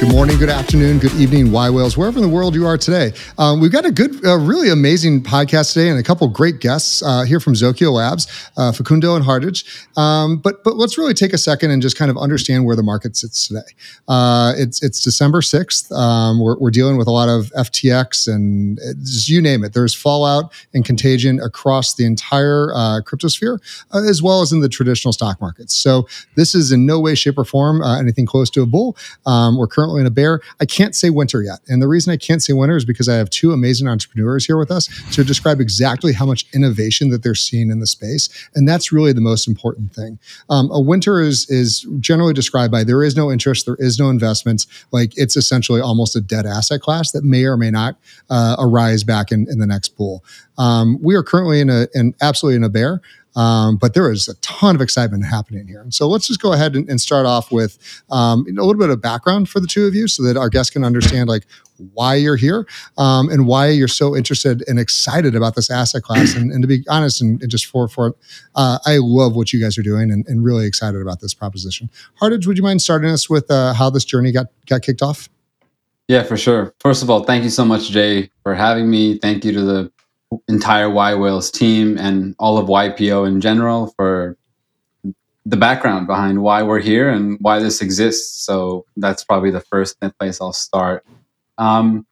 Good morning, good afternoon, good evening, Y Whales, wherever in the world you are today. Um, we've got a good, uh, really amazing podcast today and a couple great guests uh, here from Zokyo Labs, uh, Facundo and Hartej. Um, but but let's really take a second and just kind of understand where the market sits today. Uh, it's it's December 6th. Um, we're, we're dealing with a lot of FTX and uh, you name it. There's fallout and contagion across the entire uh, cryptosphere, as well as in the traditional stock markets. So this is in no way, shape, or form anything close to a bull. Um, we're currently currently in a bear. I can't say winter yet. And the reason I can't say winter is because I have two amazing entrepreneurs here with us to describe exactly how much innovation that they're seeing in the space. And that's really the most important thing. Um, a winter is, is generally described by there is no interest, there is no investments. Like it's essentially almost a dead asset class that may or may not uh, arise back in, in the next pool. Um, we are currently in a in absolutely in a bear. Um, but there is a ton of excitement happening here. And so let's just go ahead and, and start off with um, a little bit of background for the two of you so that our guests can understand like why you're here um, and why you're so interested and excited about this asset class. And, and to be honest, and, and, just for, for uh, I love what you guys are doing and, and, really excited about this proposition. Hartej, would you mind starting us with uh, how this journey got, got kicked off? Yeah, for sure. First of all, thank you so much, Jay, for having me. Thank you to the entire Y Whales team and all of YPO in general for the background behind why we're here and why this exists. So that's probably the first place I'll start. Um,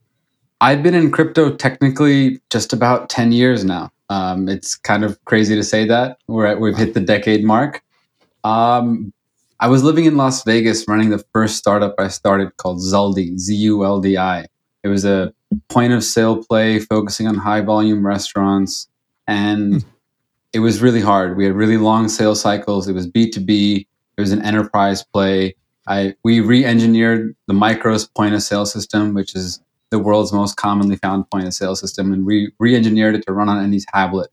I've been in crypto technically just about 10 years now. Um, it's kind of crazy to say that. We're at, we've hit the decade mark. Um, I was living in Las Vegas running the first startup I started called Zuldi, Z U L D I. It was a point of sale play focusing on high volume restaurants. And hmm. it was really hard. We had really long sales cycles. It was B2B, it was an enterprise play. I, we re engineered the Micros point of sale system, which is the world's most commonly found point of sale system, and we re engineered it to run on any tablet.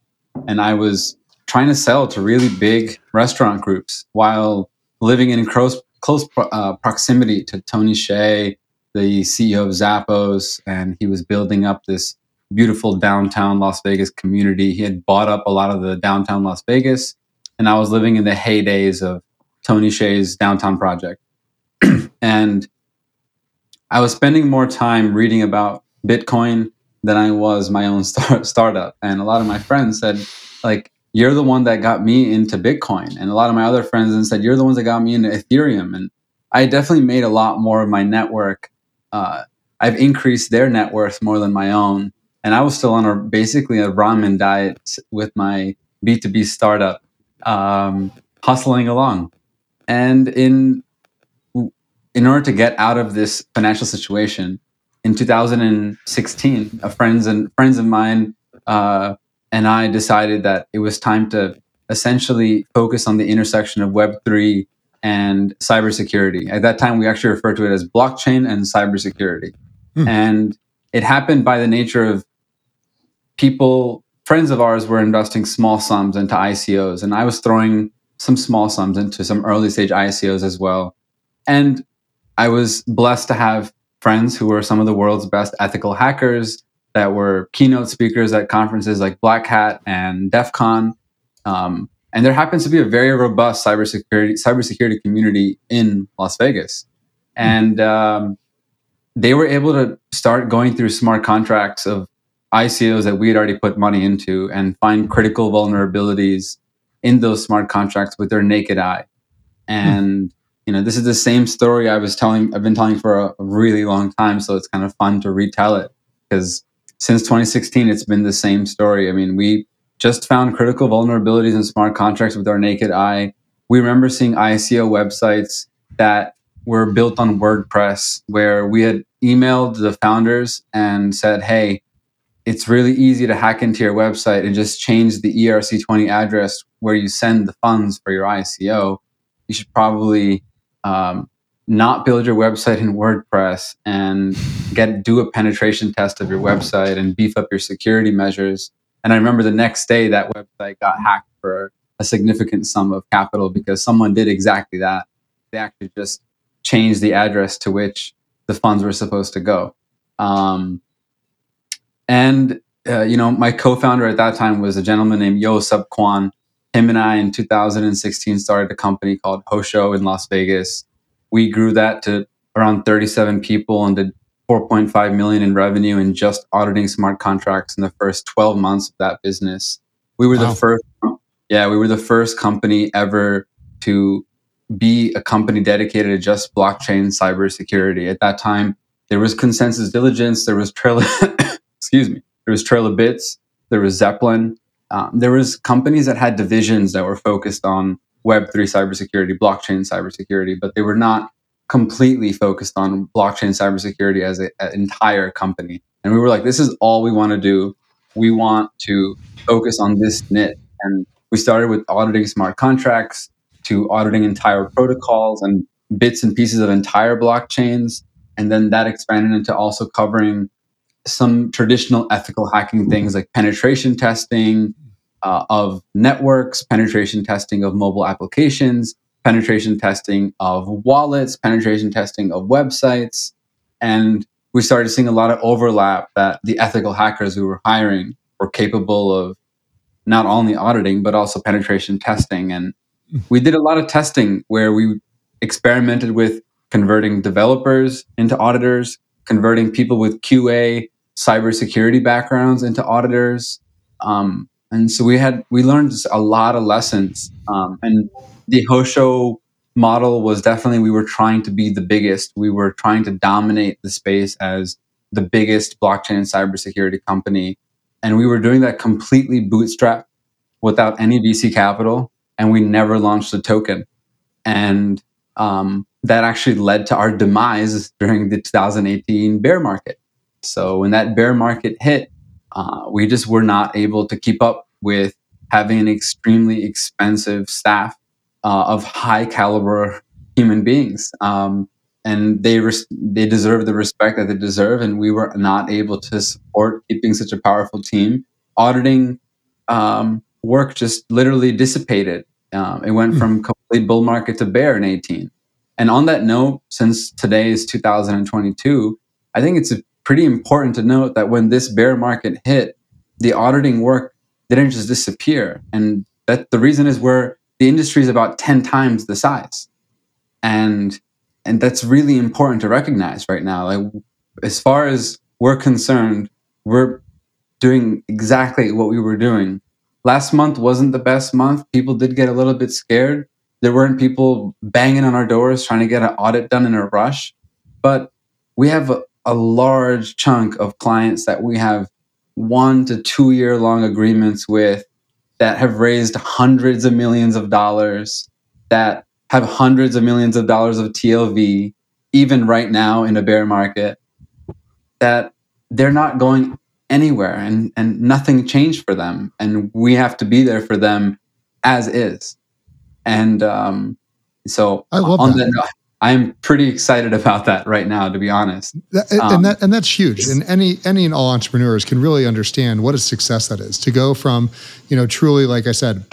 And I was trying to sell to really big restaurant groups while living in close, close uh, proximity to Tony Hsieh the CEO of Zappos, and he was building up this beautiful downtown Las Vegas community. He had bought up a lot of the downtown Las Vegas, and I was living in the heydays of Tony Hsieh's downtown project. and I was spending more time reading about Bitcoin than I was my own start- startup. And a lot of my friends said, like, you're the one that got me into Bitcoin. And a lot of my other friends said, you're the ones that got me into Ethereum. And I definitely made a lot more of my network uh, I've increased their net worth more than my own. And I was still on a basically a ramen diet with my B2B startup, um, hustling along. And in in order to get out of this financial situation, in 2016, a friends and friends of mine uh, and I decided that it was time to essentially focus on the intersection of Web three and cybersecurity. At that time, we actually referred to it as blockchain and cybersecurity. Hmm. And it happened by the nature of people, friends of ours were investing small sums into ICOs, and I was throwing some small sums into some early stage ICOs as well. And I was blessed to have friends who were some of the world's best ethical hackers that were keynote speakers at conferences like Black Hat and DEF CON. Um, and there happens to be a very robust cybersecurity cybersecurity community in Las Vegas, and um, they were able to start going through smart contracts of ICOs that we had already put money into and find critical vulnerabilities in those smart contracts with their naked eye. And you know, this is the same story I was telling. I've been telling for a, a really long time, so it's kind of fun to retell it because since 2016, it's been the same story. I mean, we just found critical vulnerabilities in smart contracts with our naked eye. We remember seeing ICO websites that were built on WordPress where we had emailed the founders and said, hey, it's really easy to hack into your website and just change the ERC20 address where you send the funds for your ICO, you should probably um, not build your website in WordPress and get do a penetration test of your website and beef up your security measures. And I remember the next day that website got hacked for a significant sum of capital because someone did exactly that. They actually just changed the address to which the funds were supposed to go. Um, and uh, you know, my co-founder at that time was a gentleman named Yo Sub Kwon. Him and I in 2016 started a company called Hosho in Las Vegas. We grew that to around 37 people and did 4.5 million in revenue in just auditing smart contracts in the first 12 months of that business. We were wow. the first yeah, we were the first company ever to be a company dedicated to just blockchain cybersecurity. At that time, there was ConsenSys Diligence, there was Trail, excuse me, there was Trail of Bits, there was Zeppelin. Um, there was companies that had divisions that were focused on Web3 cybersecurity, blockchain cybersecurity, but they were not completely focused on blockchain cybersecurity as an entire company. And we were like, this is all we want to do. We want to focus on this niche. And we started with auditing smart contracts to auditing entire protocols and bits and pieces of entire blockchains. And then that expanded into also covering some traditional ethical hacking things like penetration testing uh, of networks, penetration testing of mobile applications, penetration testing of wallets, penetration testing of websites. And we started seeing a lot of overlap that the ethical hackers we were hiring were capable of not only auditing but also penetration testing and we did a lot of testing where we experimented with converting developers into auditors converting people with qa cybersecurity backgrounds into auditors um, and so we had we learned a lot of lessons um, and the hosho model was definitely we were trying to be the biggest we were trying to dominate the space as the biggest blockchain and cybersecurity company and we were doing that completely bootstrap without any VC capital. And we never launched a token. And um, that actually led to our demise during the 2018 bear market. So when that bear market hit, uh, we just were not able to keep up with having an extremely expensive staff uh, of high caliber human beings. Um, and they res- they deserve the respect that they deserve. And we were not able to support keeping such a powerful team. Auditing um, work just literally dissipated. Um, it went hmm. from complete bull market to bear in 18. And on that note, since today is 2022, I think it's pretty important to note that when this bear market hit, the auditing work didn't just disappear. And that the reason is where the industry is about 10 times the size. And and that's really important to recognize right now. Like as far as we're concerned, we're doing exactly what we were doing. Last month wasn't the best month. People did get a little bit scared. There weren't people banging on our doors trying to get an audit done in a rush. But we have a, a large chunk of clients that we have one to two year long agreements with that have raised hundreds of millions of dollars that have hundreds of millions of dollars of TLV, even right now in a bear market, that they're not going anywhere and, and nothing changed for them. And we have to be there for them as is. And um, so I love on that. that I'm pretty excited about that right now, to be honest. That, um, and that and that's huge. And any any and all entrepreneurs can really understand what a success that is to go from, you know, truly, like I said,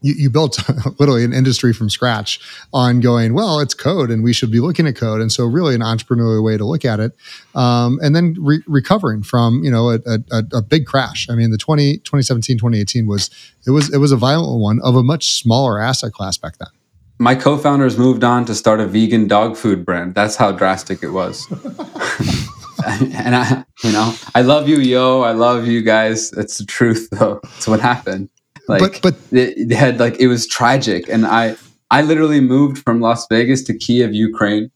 you, you built literally an industry from scratch on going, well, it's code and we should be looking at code. And so really an entrepreneurial way to look at it. Um, and then re- recovering from, you know, a, a, a, big crash. I mean, the 20, 2017, 2018 was, it was, it was a violent one of a much smaller asset class back then. My co-founders moved on to start a vegan dog food brand. That's how drastic it was. and I, you know, I love you, yo. I love you guys. It's the truth, though. It's what happened. Like, but but they, had like it was tragic, and I I literally moved from Las Vegas to Kiev, Ukraine,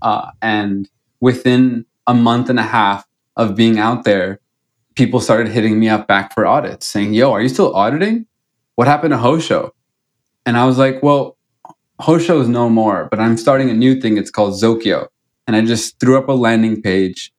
uh, and within a month and a half of being out there, people started hitting me up back for audits, saying, "Yo, are you still auditing? What happened to Hosho?" And I was like, "Well, Hosho is no more, but I'm starting a new thing. It's called Zokyo." And I just threw up a landing page,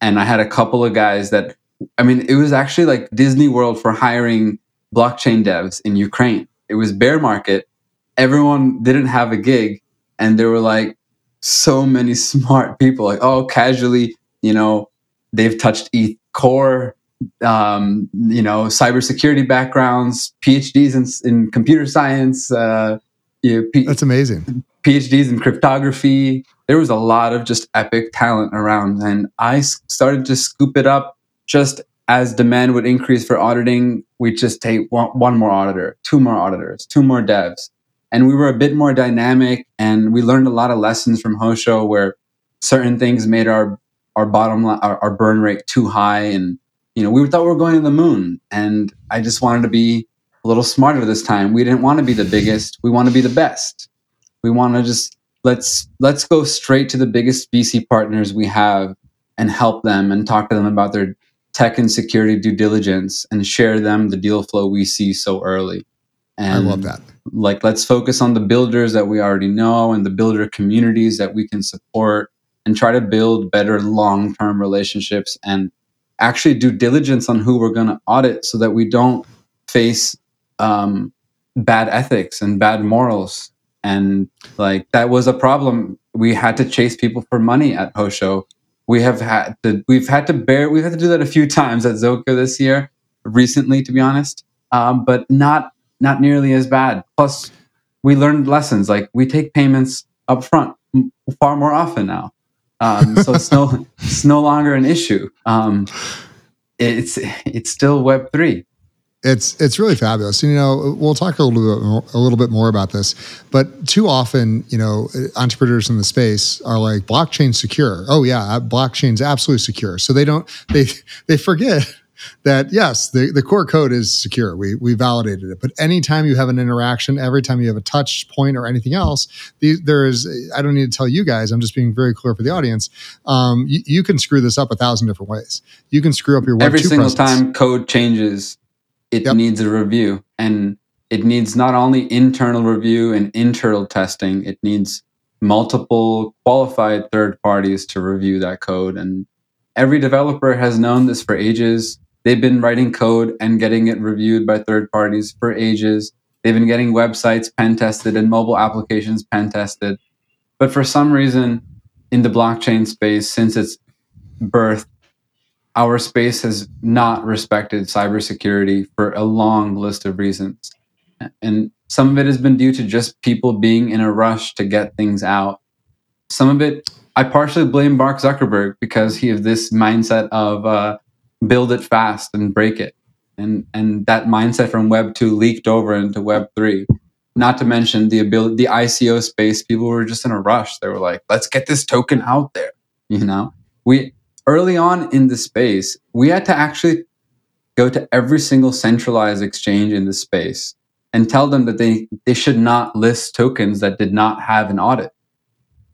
and I had a couple of guys that, I mean, it was actually like Disney World for hiring blockchain devs in Ukraine. it was bear market, everyone didn't have a gig, and there were like so many smart people, like oh, casually, you know, they've touched ETH core, um, you know, cybersecurity backgrounds, PhDs in, in computer science. Uh, you know, P- That's amazing. PhDs in cryptography. There was a lot of just epic talent around, and I started to scoop it up just as demand would increase for auditing. We just take one, one more auditor, two more auditors, two more devs, and we were a bit more dynamic. And we learned a lot of lessons from Hosho where certain things made our our bottom line, our, our burn rate too high, and you know we thought we were going to the moon. And I just wanted to be a little smarter this time. We didn't want to be the biggest. We want to be the best. We want to just let's let's go straight to the biggest VC partners we have and help them and talk to them about their tech and security due diligence and share them the deal flow we see so early. And I love that. Like let's focus on the builders that we already know and the builder communities that we can support and try to build better long-term relationships and actually do diligence on who we're going to audit so that we don't face um, bad ethics and bad morals. And like that was a problem. We had to chase people for money at Hosho. We have had to we've had to bear we've had to do that a few times at Zokyo this year recently to be honest. Um, but not not nearly as bad. Plus we learned lessons. Like we take payments up front far more often now. Um, so it's no it's no longer an issue. Um, it's it's still web 3 it's it's really fabulous. And, you know, we'll talk a little bit more, a little bit more about this, but too often, you know, entrepreneurs in the space are like blockchain secure. Oh yeah, blockchain's absolutely secure. So they don't they they forget that yes, the, the core code is secure. We we validated it. But anytime you have an interaction, every time you have a touch point or anything else, the, there is I don't need to tell you guys. I'm just being very clear for the audience. Um, you, you, can screw this up a thousand different ways. You can screw up your every single presence. time code changes it yep. needs a review. And it needs not only internal review and internal testing it needs multiple qualified third parties to review that code. And every developer has known this for ages. They've been writing code and getting it reviewed by third parties for ages. They've been getting websites pen tested and mobile applications pen tested. But for some reason in the blockchain space since its birth our space has not respected cybersecurity for a long list of reasons. And some of it has been due to just people being in a rush to get things out. Some of it, I partially blame Mark Zuckerberg because he has this mindset of uh, build it fast and break it. And, and that mindset from Web 2 leaked over into Web 3. Not to mention the ability, the ICO space, people were just in a rush. They were like, let's get this token out there. You know, we early on in the space, we had to actually go to every single centralized exchange in the space and tell them that they, they should not list tokens that did not have an audit.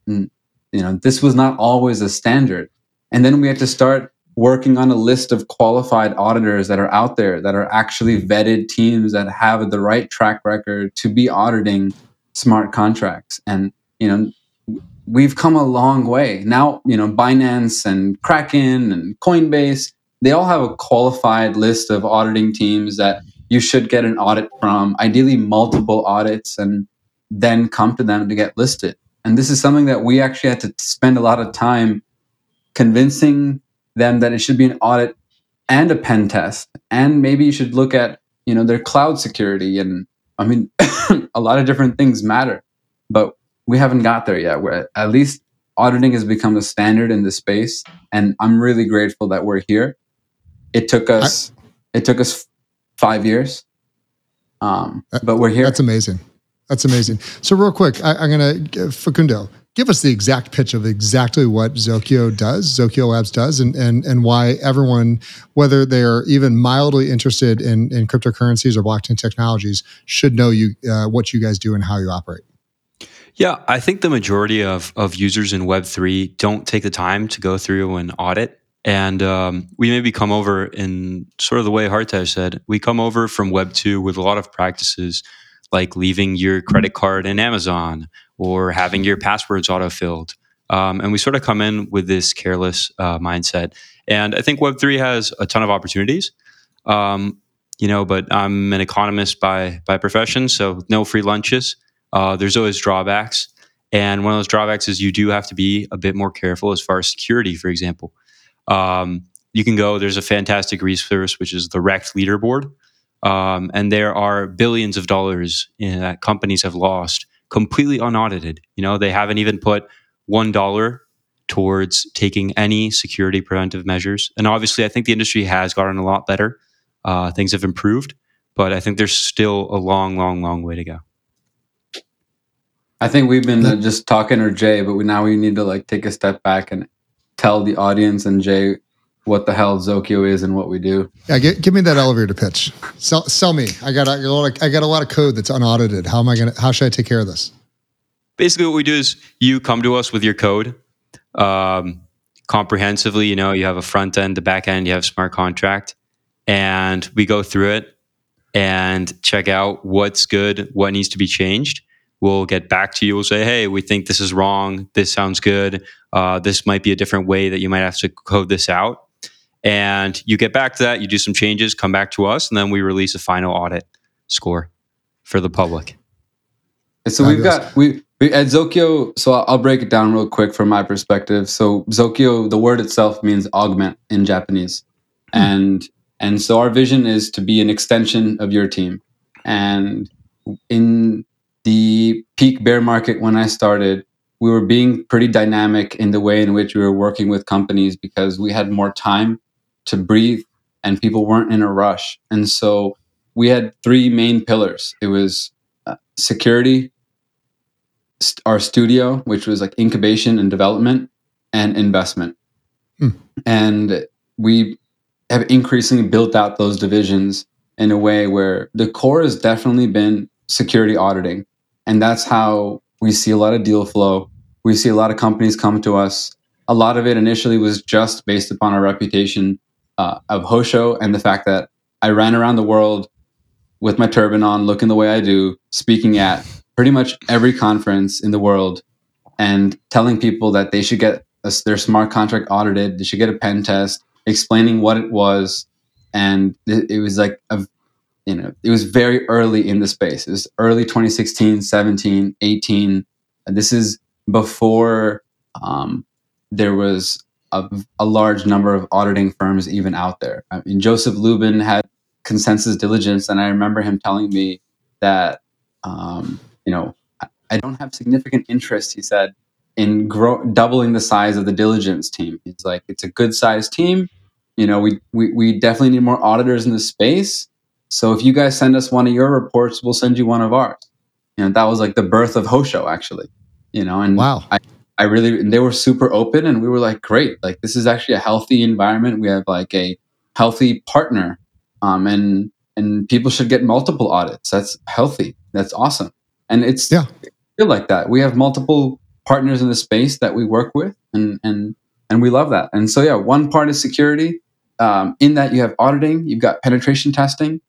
And, you know, this was not always a standard. And then we had to start working on a list of qualified auditors that are out there that are actually vetted teams that have the right track record to be auditing smart contracts. And, you know, we've come a long way. Now, you know, Binance and Kraken and Coinbase, they all have a qualified list of auditing teams that you should get an audit from, ideally multiple audits, and then come to them to get listed. And this is something that we actually had to spend a lot of time convincing them that it should be an audit and a pen test. And maybe you should look at, you know, their cloud security. And I mean, a lot of different things matter. But we haven't got there yet. Where at least auditing has become a standard in the space, and I'm really grateful that we're here. It took us I, it took us five years, um, but we're here. That's amazing. That's amazing. So real quick, I, am going to Facundo give us the exact pitch of exactly what Zokyo does, Zokyo Labs does, and and and why everyone, whether they're even mildly interested in in cryptocurrencies or blockchain technologies, should know you uh, what you guys do and how you operate. Yeah, I think the majority of, of users in Web3 don't take the time to go through an audit. And um, we maybe come over in sort of the way Hartej said, we come over from Web2 with a lot of practices like leaving your credit card in Amazon or having your passwords autofilled. Um, and we sort of come in with this careless uh, mindset. And I think Web3 has a ton of opportunities. Um, you know, but I'm an economist by by profession, so no free lunches. Uh, there's always drawbacks, and one of those drawbacks is you do have to be a bit more careful as far as security, for example. Um, you can go. There's a fantastic resource which is the Rekt Leaderboard, um, and there are billions of dollars in, that companies have lost completely unaudited. You know, they haven't even put one dollar towards taking any security preventive measures. And obviously, I think the industry has gotten a lot better. Uh, things have improved, but I think there's still a long, long, long way to go. I think we've been uh, just talking or Jay, but we, now we need to like take a step back and tell the audience and Jay what the hell Zokyo is and what we do. Yeah, give, give me that elevator pitch. Sell, sell me. I got a, a lot of, I got a lot of code that's unaudited. How am I gonna? How should I take care of this? Basically, what we do is you come to us with your code um, comprehensively. You know, you have a front end, the back end, you have smart contract, and we go through it and check out what's good, what needs to be changed. We'll get back to you. We'll say, hey, we think this is wrong. This sounds good. Uh, this might be a different way that you might have to code this out and you get back to that, you do some changes, come back to us, and then we release a final audit score for the public. so we've got we, we at Zokyo. So I'll break it down real quick from my perspective. So Zokyo, the word itself means augment in Japanese, hmm. and and so our vision is to be an extension of your team. And in the peak bear market when I started, we were being pretty dynamic in the way in which we were working with companies because we had more time to breathe and people weren't in a rush. And so we had three main pillars it was uh, security, st- our studio, which was like incubation and development, and investment. Hmm. And we have increasingly built out those divisions in a way where the core has definitely been security auditing. And that's how we see a lot of deal flow. We see a lot of companies come to us. A lot of it initially was just based upon our reputation uh, of Hosho and the fact that I ran around the world with my turban on, looking the way I do, speaking at pretty much every conference in the world, and telling people that they should get a, their smart contract audited, they should get a pen test, explaining what it was, and it, it was like a you know it was very early in the space it was early 2016 17 18 this is before um, there was a, a, large number of auditing firms even out there. I mean, Joseph Lubin had ConsenSys Diligence, and I remember him telling me that, um, you know, I, don't have significant interest, he said, in grow, doubling the size of the diligence team. He's like, it's a good sized team. You know, we, we, we definitely need more auditors in the space. So if you guys send us one of your reports, we'll send you one of ours. You know, that was like the birth of Hosho, actually. You know, and wow. I, I really, they were super open and we were like, great, like this is actually a healthy environment. We have like a healthy partner. Um, and, and people should get multiple audits. That's healthy. That's awesome. And it's yeah. feel like that. We have multiple partners in the space that we work with and, and, and we love that. And so, yeah, one part is security. Um, in that you have auditing, you've got penetration testing.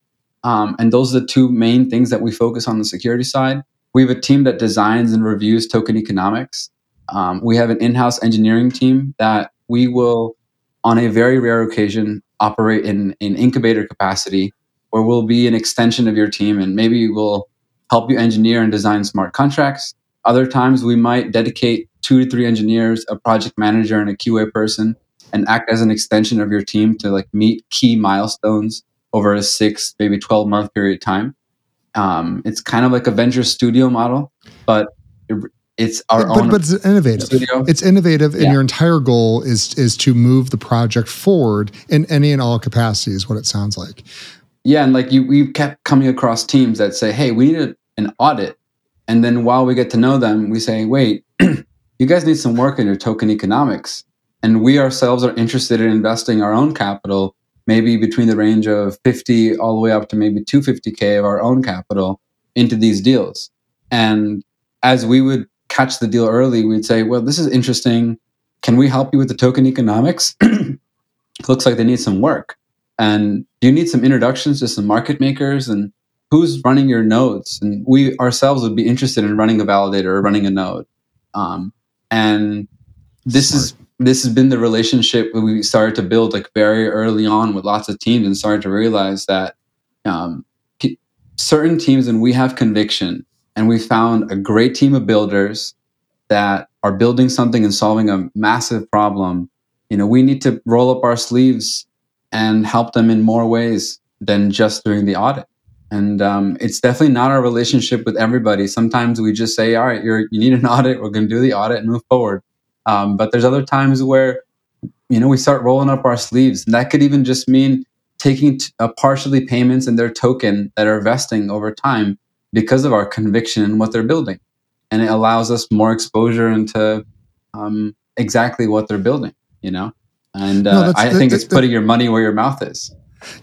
Um, and those are the two main things that we focus on the security side. We have a team that designs and reviews token economics. Um, we have an in-house engineering team that we will, on a very rare occasion, operate in in incubator capacity, where we'll be an extension of your team, and maybe we'll help you engineer and design smart contracts. Other times, we might dedicate two to three engineers, a project manager, and a QA person, and act as an extension of your team to like meet key milestones over a six, maybe twelve month period of time. Um, it's kind of like a venture studio model, but it's our but, own. But it's innovative. Studio. It's innovative, and yeah. your entire goal is is to move the project forward in any and all capacities. What it sounds like. Yeah, and like you, we kept coming across teams that say, "Hey, we need a, an audit," and then while we get to know them, we say, "Wait, you guys need some work in your token economics." And we ourselves are interested in investing our own capital, maybe between the range of 50 all the way up to maybe 250k of our own capital into these deals. And as we would catch the deal early, we'd say, well, this is interesting. Can we help you with the token economics? Looks like they need some work. And do you need some introductions to some market makers and who's running your nodes? And we ourselves would be interested in running a validator or running a node. Um, and this Smart. is this has been the relationship we started to build like very early on with lots of teams and started to realize that um, p- certain teams, and we have conviction, and we found a great team of builders that are building something and solving a massive problem. You know, we need to roll up our sleeves and help them in more ways than just doing the audit. And um, it's definitely not our relationship with everybody. Sometimes we just say, "All right, you're, you need an audit. We're going to do the audit and move forward." Um, but there's other times where, you know, we start rolling up our sleeves, and that could even just mean taking t- uh, partially payments in their token that are vesting over time because of our conviction in what they're building, and it allows us more exposure into um, exactly what they're building. You know, and uh, no, I think it's putting your money where your mouth is.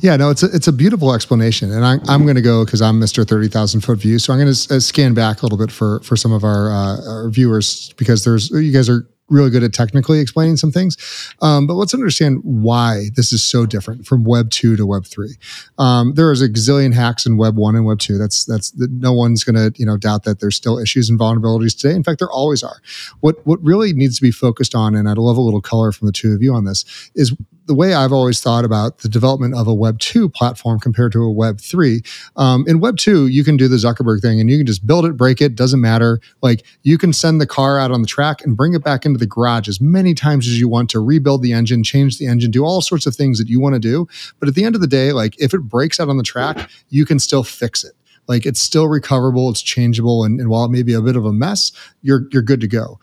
Yeah, no, it's a, it's a beautiful explanation, and I, I'm going to go because I'm Mr. Thirty Thousand Foot View, so I'm going to uh, scan back a little bit for for some of our, uh, our viewers because there's you guys are really good at technically explaining some things. Um, but let's understand why this is so different from Web two to Web three. Um, there is a gazillion hacks in Web one and Web two. That's that's no one's going to you know doubt that there's still issues and vulnerabilities today. In fact, there always are. What what really needs to be focused on, and I'd love a little color from the two of you on this, is the way I've always thought about the development of a Web 2 platform compared to a Web 3. Um, in Web 2, you can do the Zuckerberg thing and you can just build it, break it, doesn't matter. Like you can send the car out on the track and bring it back into the garage as many times as you want to rebuild the engine, change the engine, do all sorts of things that you want to do. But at the end of the day, like if it breaks out on the track, you can still fix it like it's still recoverable it's changeable and, and, while it may be a bit of a mess you're you're good to go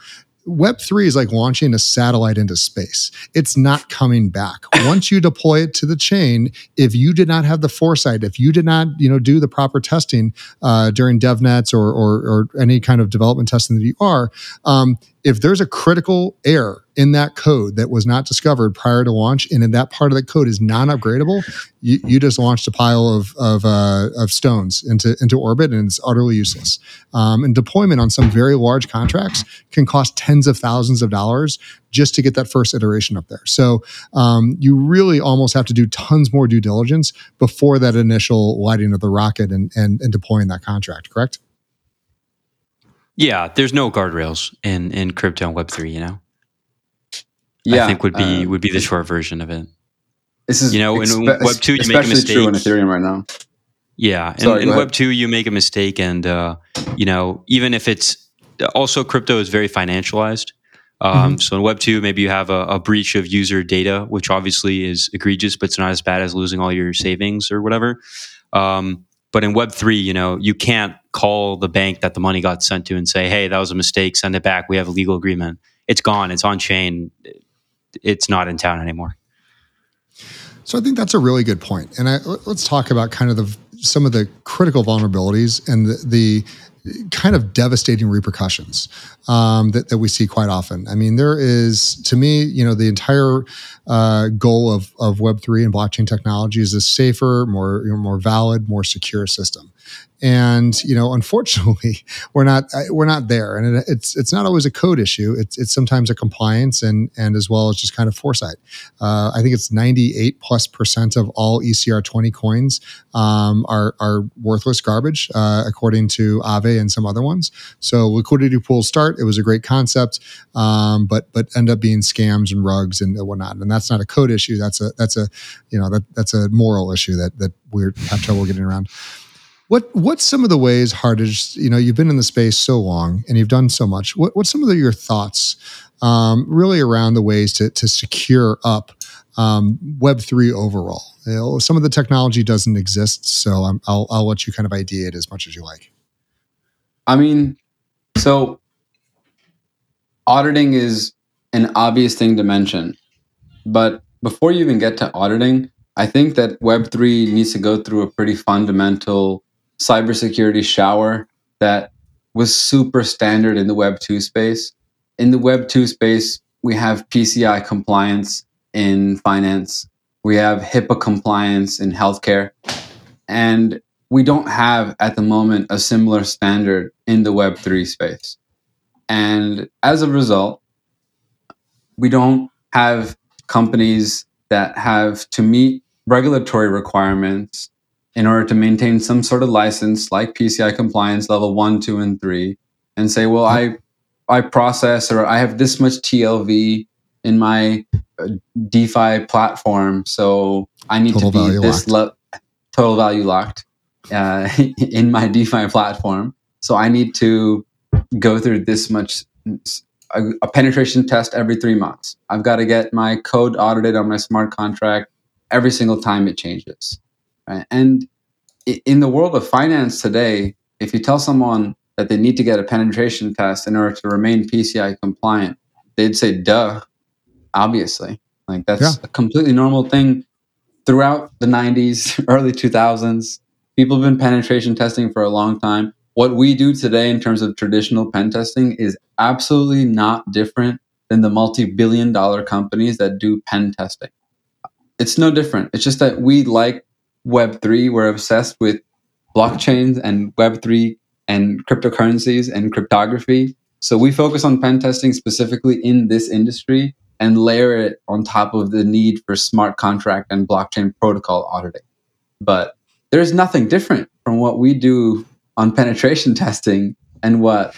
Web3 is like launching a satellite into space. It's not coming back. Once you deploy it to the chain, if you did not have the foresight, if you did not, you know, do the proper testing uh, during DevNets or, or, or any kind of development testing that you are, um, if there's a critical error in that code that was not discovered prior to launch, and in that part of the code is non-upgradable, you, you just launched a pile of of, uh, of stones into into orbit, and it's utterly useless. Um, and deployment on some very large contracts can cost tens of thousands of dollars just to get that first iteration up there. So um, you really almost have to do tons more due diligence before that initial lighting of the rocket and and, and deploying that contract. Correct? Yeah, there's no guardrails in in crypto and Web three. You know. Yeah, I think would be um, would be the short version of it. This is you know in Web two you make a mistake. true in Ethereum right now. Yeah, Sorry, in, in Web two you make a mistake, and uh, you know even if it's also crypto is very financialized. Um, mm-hmm. So in Web two, maybe you have a, a, breach of user data, which obviously is egregious, but it's not as bad as losing all your savings or whatever. Um, but in Web3, you know, you can't call the bank that the money got sent to and say, hey, that was a mistake, send it back. We have a legal agreement. It's gone, it's on chain, it's not in town anymore. So I think that's a really good point. And I, let's talk about kind of the, some of the critical vulnerabilities and the, the kind of devastating repercussions um, that, that we see quite often. I mean, there is, to me, you know, the entire uh, goal of, of Web3 and blockchain technology is a safer, more, you know, more valid, more secure system and you know unfortunately we're not uh, we're not there. And it's it's not always a code issue. It's it's sometimes a compliance and and as well as just kind of foresight. Uh, i think it's 98 plus percent of all ecr20 coins um, are are worthless garbage uh, according to ave and some other ones. So liquidity pools start. It was a great concept um, but but end up being scams and rugs and whatnot. And that's not a code issue. That's a that's a you know that that's a moral issue that that we have trouble getting around what what's some of the ways, Hartej? You know, you've been in the space so long and you've done so much. What what's some of the, your thoughts, um, really around the ways to to secure up um, Web three overall? You know, some of the technology doesn't exist, so i will I'll let you kind of ideate as much as you like. I mean, so auditing is an obvious thing to mention, but before you even get to auditing, I think that Web3 needs to go through a pretty fundamental cybersecurity shower that was super standard in the Web 2 space. In the Web 2 space, we have PCI compliance in finance, we have HIPAA compliance in healthcare, and we don't have at the moment a similar standard in the Web 3 space. And as a result, we don't have companies that have to meet regulatory requirements in order to maintain some sort of license like PCI compliance level one, two, and three, and say, well, I I process or I have this much TLV in my uh, DeFi platform, so I need Total to be this level. total value locked uh, in my DeFi platform. So I need to go through this much a, a, penetration test every three months. I've got to get my code audited on my smart contract every single time it changes. Right? And in the world of finance today, if you tell someone that they need to get a penetration test in order to remain PCI compliant, they'd say, duh, obviously. Like that's yeah. a completely normal thing throughout the 90s, early 2000s. People have been penetration testing for a long time. What we do today in terms of traditional pen testing is absolutely not different than the multi billion dollar companies that do pen testing. It's no different. It's just that we like Web3, we're obsessed with blockchains and Web3 and cryptocurrencies and cryptography. So we focus on pen testing specifically in this industry and layer it on top of the need for smart contract and blockchain protocol auditing. But there's nothing different from what we do on penetration testing and what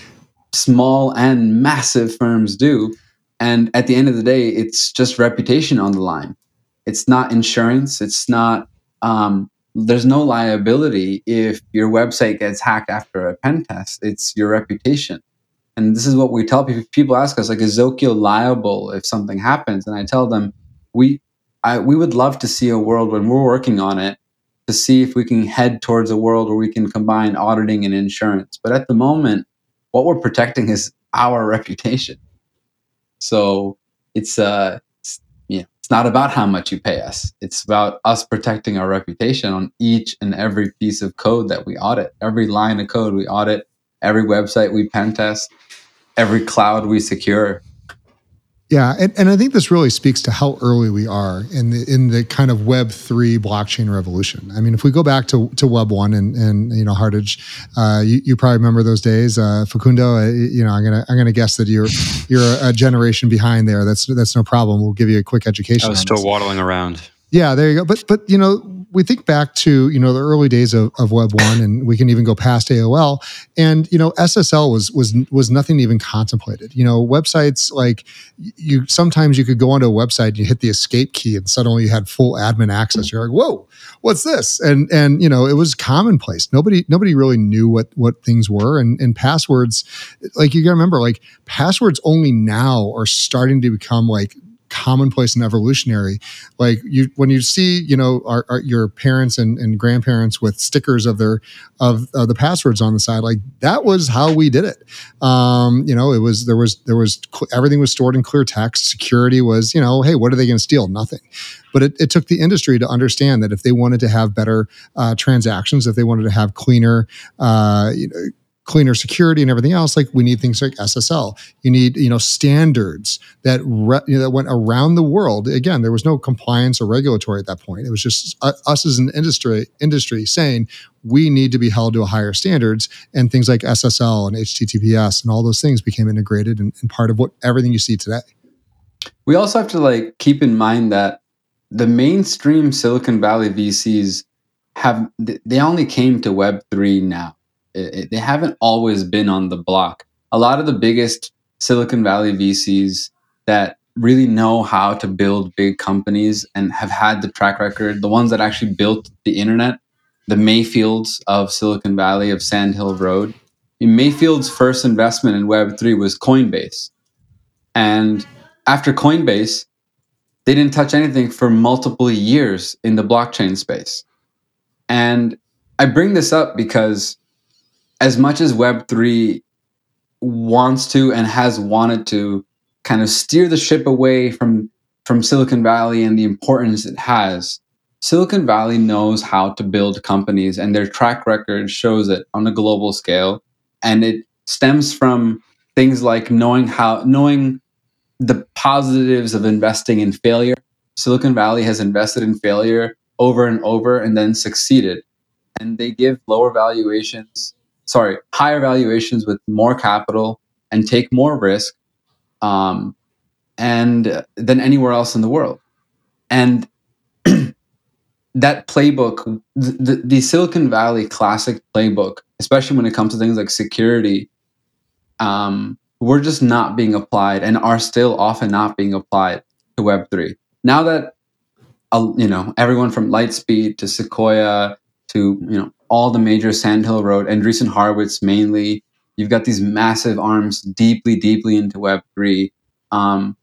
small and massive firms do. And at the end of the day, it's just reputation on the line. It's not insurance. It's not, um, there's no liability if your website gets hacked after a pen test. It's your reputation. And this is what we tell people. People ask us, like, is Zokyo liable if something happens? And I tell them, we, I, we would love to see a world when we're working on it to see if we can head towards a world where we can combine auditing and insurance. But at the moment, what we're protecting is our reputation. So it's uh it's, not about how much you pay us. It's about us protecting our reputation on each and every piece of code that we audit. Every line of code we audit, every website we pen test, every cloud we secure. Yeah, and, and I think this really speaks to how early we are in the in the kind of Web three blockchain revolution. I mean, if we go back to, to Web one and and you know Hartej, uh, you, you probably remember those days. Uh, Facundo, uh, you know, I'm gonna I'm gonna guess that you're you're a generation behind there. That's that's no problem. We'll give you a quick education. I was still this. waddling around. Yeah, there you go. But but you know, we think back to you know the early days of, of Web one, and we can even go past AOL. And you know, SSL was was was nothing even contemplated. You know, websites like you sometimes you could go onto a website, and you hit the escape key, and suddenly you had full admin access. You're like, whoa, what's this? And and you know, it was commonplace. Nobody nobody really knew what what things were, and and passwords, like you got to remember, like passwords only now are starting to become like commonplace and evolutionary. Like you, when you see, you know, our, our, your parents and, and, grandparents with stickers of their of the passwords on the side, like that was how we did it. Um, you know, it was there was there was everything was stored in clear text. Security was, you know, hey, what are they going to steal? Nothing. But it, it, took the industry to understand that if they wanted to have better uh, transactions, if they wanted to have cleaner, uh, you know cleaner security and everything else like we need things like ssl you need you know standards that re, you know, that went around the world. Again there was no compliance or regulatory at that point. It was just uh, us as an industry industry saying we need to be held to higher standards and things like ssl and https and all those things became integrated and, and part of what everything you see today. We also have to like keep in mind that the mainstream silicon valley vcs have they only came to web3 now it, they haven't always been on the block. A lot of the biggest Silicon Valley VCs that really know how to build big companies and have had the track record, the ones that actually built the internet, the Mayfields of Silicon Valley, of Sand Hill Road. Mayfield's first investment in Web3 was Coinbase. And after Coinbase, they didn't touch anything for multiple years in the blockchain space. And I bring this up because as much as Web3 wants to and has wanted to kind of steer the ship away from from Silicon Valley and the importance it has, Silicon Valley knows how to build companies and their track record shows it on a global scale. And it stems from things like knowing how knowing the positives of investing in failure. Silicon Valley has invested in failure over and over and then succeeded. And they give lower valuations sorry, higher valuations with more capital and take more risk um, and than anywhere else in the world. And that playbook, the, the Silicon Valley classic playbook, especially when it comes to things like security, um, we're just not being applied and are still often not being applied to Web3. Now that uh, you know everyone from Lightspeed to Sequoia to you know all the major Sandhill Road, Andreessen Horowitz mainly. You've got these massive arms deeply, deeply into Web three. Um,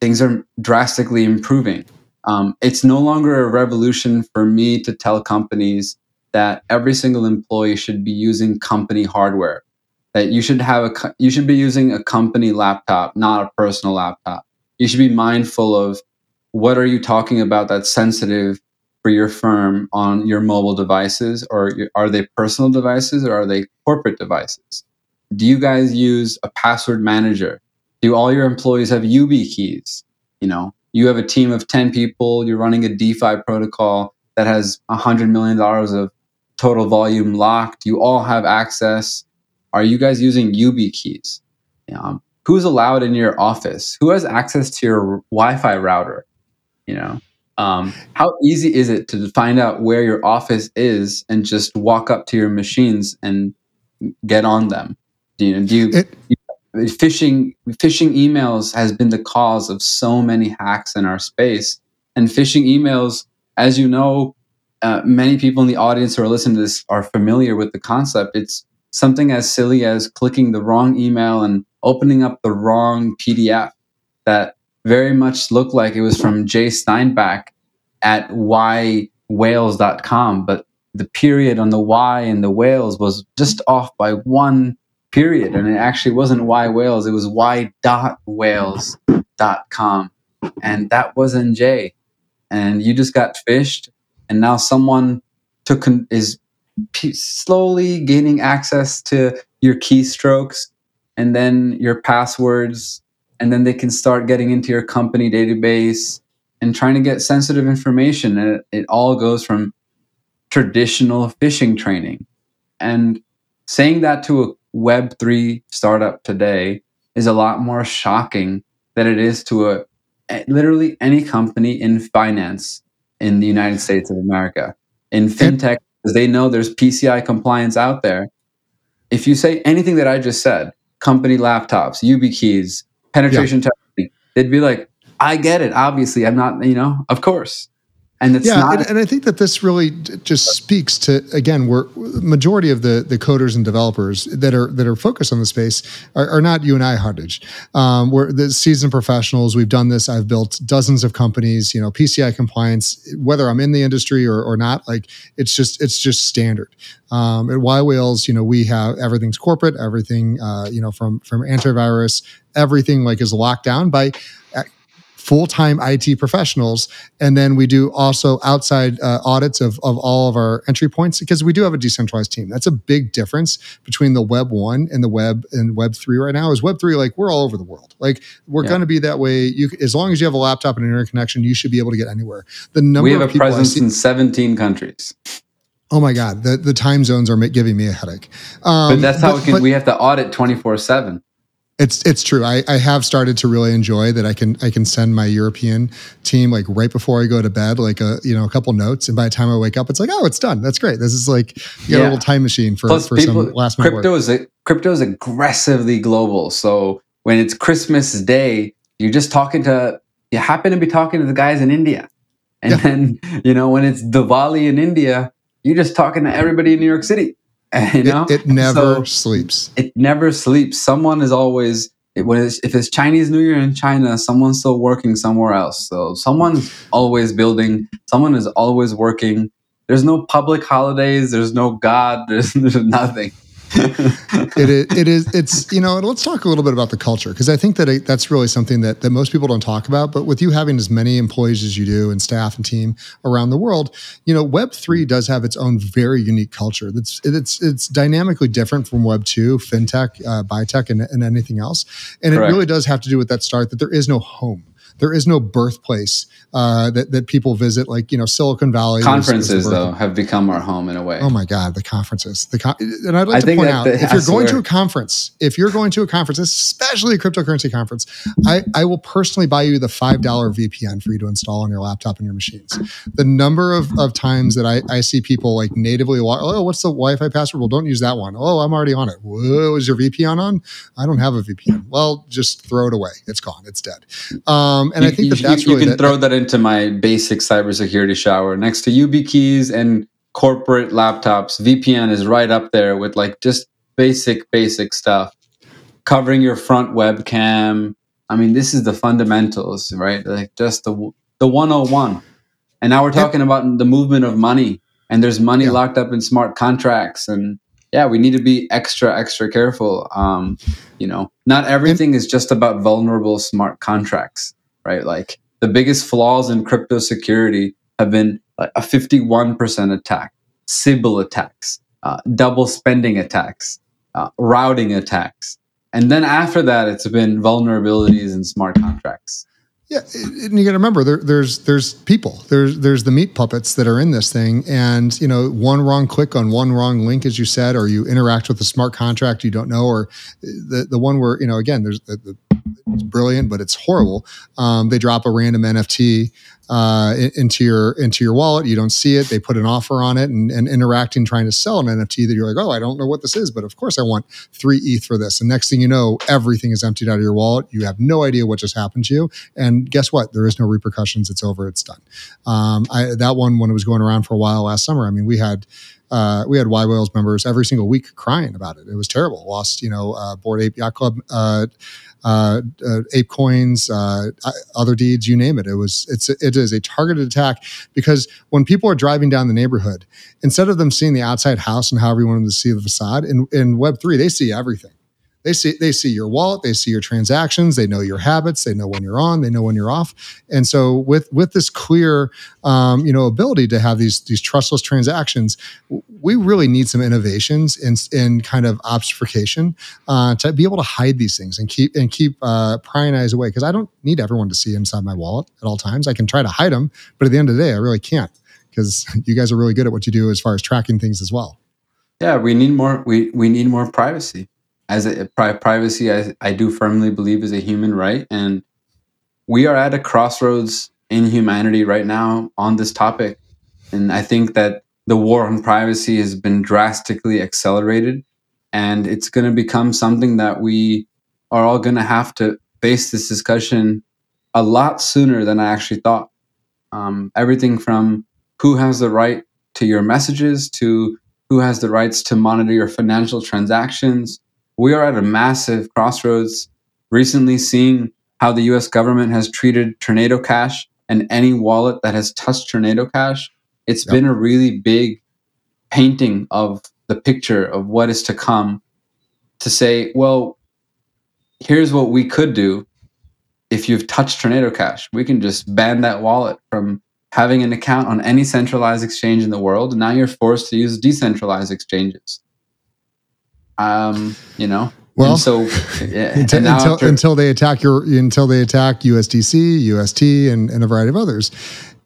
things are drastically improving. Um, it's no longer a revolution for me to tell companies that every single employee should be using company hardware. That you should have a you should be using a company laptop, not a personal laptop. You should be mindful of what are you talking about that's sensitive for your firm on your mobile devices or are they personal devices or are they corporate devices? Do you guys use a password manager? Do all your employees have YubiKeys? you know you have a team of 10 people you're running a defi protocol that has $100 million of total volume locked you all have access. Are you guys using YubiKeys um, who's allowed in your office? Who has access to your wi-fi router? You know um, how easy is it to find out where your office is and just walk up to your machines and get on them? Do you, do you, it, phishing phishing emails has been the cause of so many hacks in our space, and phishing emails, as you know, uh, many people in the audience who are listening to this are familiar with the concept. It's something as silly as clicking the wrong email and opening up the wrong PDF that very much looked like it was from Jay Steinbach at ywhales.com, but the period on the Y in the whales was just off by one period. And it actually wasn't Y whales, it was Y dot whales.com. And that wasn't Jay. And you just got phished. And now someone took is slowly gaining access to your keystrokes and then your passwords and then they can start getting into your company database and trying to get sensitive information. And it, it all goes from traditional phishing training. And saying that to a Web3 startup today is a lot more shocking than it is to a literally any company in finance in the United States of America. In fintech, because they know there's PCI compliance out there. If you say anything that I just said, company laptops, YubiKeys, penetration yeah. testing, they'd be like, I get it. Obviously, I'm not, you know, of course. And it's yeah, not- and, and, I think that this really just speaks to again, we're majority of the the coders and developers that are that are focused on the space are, are not you and I, Hartej. Um, we're the seasoned professionals. We've done this. I've built dozens of companies. You know, PCI compliance, whether I'm in the industry or, or not, like it's just it's just standard. Um, at Y Whales, you know, we have everything's corporate, everything, uh, you know, from from antivirus, everything like is locked down by full-time IT professionals, and then we do also outside uh, audits of, of all of our entry points because we do have a decentralized team. That's a big difference between the Web one and the Web and Web three right now. Is Web three like we're all over the world? Like we're yeah. going to be that way. You as long as you have a laptop and an internet connection, you should be able to get anywhere. The number we have a presence see, in 17 countries. Oh my God, the, the time zones are giving me a headache. Um, but that's how but, we can. But, we have to audit 24 seven. It's it's true. I, I have started to really enjoy that. I can I can send my European team like right before I go to bed, like a you know a couple notes, and by the time I wake up, it's like oh, it's done. That's great. This is like you yeah. got a little time machine for Plus for people, some last minute crypto work. is crypto is aggressively global. So when it's Christmas Day, you're just talking to you happen to be talking to the guys in India, and yeah. then you know when it's Diwali in India, you're just talking to everybody in New York City. you know, it, it never so sleeps. It never sleeps. Someone is always it, when it's, if it's Chinese New Year in China, someone's still working somewhere else. So someone's always building. Someone is always working. There's no public holidays. There's no God. There's, there's nothing it, is, it is it's you know let's talk a little bit about the culture because i think that it, that's really something that, that most people don't talk about but with you having as many employees as you do and staff and team around the world you know web 3 does have its own very unique culture. That's it's it's dynamically different from web 2 fintech uh, biotech and, and anything else. And Correct. it really does have to do with that start that there is no home there is no birthplace uh, that that people visit, like you know Silicon Valley. Conferences though have become our home in a way. Oh my God, the conferences. The con- and I'd like I to point out if you're going to a conference, if you're going to a conference, especially a cryptocurrency conference, I I will personally buy you the five dollar VPN for you to install on your laptop and your machines. The number of, of times that I, I see people like natively, oh, what's the Wi-Fi password? Well, don't use that one. Oh, I'm already on it. Whoa, is your VPN on? I don't have a VPN. Well, just throw it away. It's gone. It's dead. Um, and you, I think that that's you, really you can that, throw that into my basic cybersecurity shower next to YubiKeys and corporate laptops. VPN is right up there with like just basic, basic stuff. Covering your front webcam. I mean, this is the fundamentals, right? Like just the the 101. And now we're talking about the movement of money, and there's money yeah. locked up in smart contracts, and yeah, we need to be extra, extra careful. Um, you know, not everything is just about vulnerable smart contracts, right? Like the biggest flaws in crypto security have been a 51% attack, Sybil attacks, uh, double spending attacks, uh, routing attacks. And then after that, it's been vulnerabilities in smart contracts. Yeah, and you got to remember there, there's there's people there's there's the meat puppets that are in this thing, and you know one wrong click on one wrong link, as you said, or you interact with a smart contract you don't know, or the the one where you know again there's the, the it's brilliant, but it's horrible. Um, they drop a random NFT uh, into your into your wallet. You don't see it. They put an offer on it and, and interacting, trying to sell an NFT that you're like, oh, I don't know what this is, but of course I want three ETH for this. And next thing you know, everything is emptied out of your wallet. You have no idea what just happened to you. And guess what? There is no repercussions. It's over. It's done. Um, I, that one when it was going around for a while last summer. I mean, we had uh, we had Y Whales members every single week crying about it. It was terrible. Lost, you know, uh, Bored Ape Yacht Club uh, uh, uh, ape coins, uh, other deeds, you name it. It was it's it is a targeted attack because when people are driving down the neighborhood, instead of them seeing the outside house and however you want to see the facade, in, in Web three they see everything. They see they see your wallet, they see your transactions, they know your habits, they know when you're on, they know when you're off, and so with with this clear, um, you know, ability to have these these trustless transactions, we really need some innovations in in kind of obfuscation uh, to be able to hide these things and keep and keep uh, prying eyes away because I don't need everyone to see inside my wallet at all times. I can try to hide them, but at the end of the day, I really can't because you guys are really good at what you do as far as tracking things as well. Yeah, we need more. We we need more privacy as a privacy I, I do firmly believe is a human right. And we are at a crossroads in humanity right now on this topic. And i think that the war on privacy has been drastically accelerated. And it's going to become something that we are all going to have to face this discussion a lot sooner than i actually thought. Um, everything from who has the right to your messages to who has the rights to monitor your financial transactions we are at a massive crossroads. Recently, seeing how the US government has treated Tornado Cash and any wallet that has touched Tornado Cash, it's yep. been a really big painting of the picture of what is to come to say, well, here's what we could do if you've touched Tornado Cash. We can just ban that wallet from having an account on any centralized exchange in the world. Now you're forced to use decentralized exchanges um, you know. Well, and so yeah, until, until, after, until, they attack your until they attack USDC, UST, and, and a variety of others,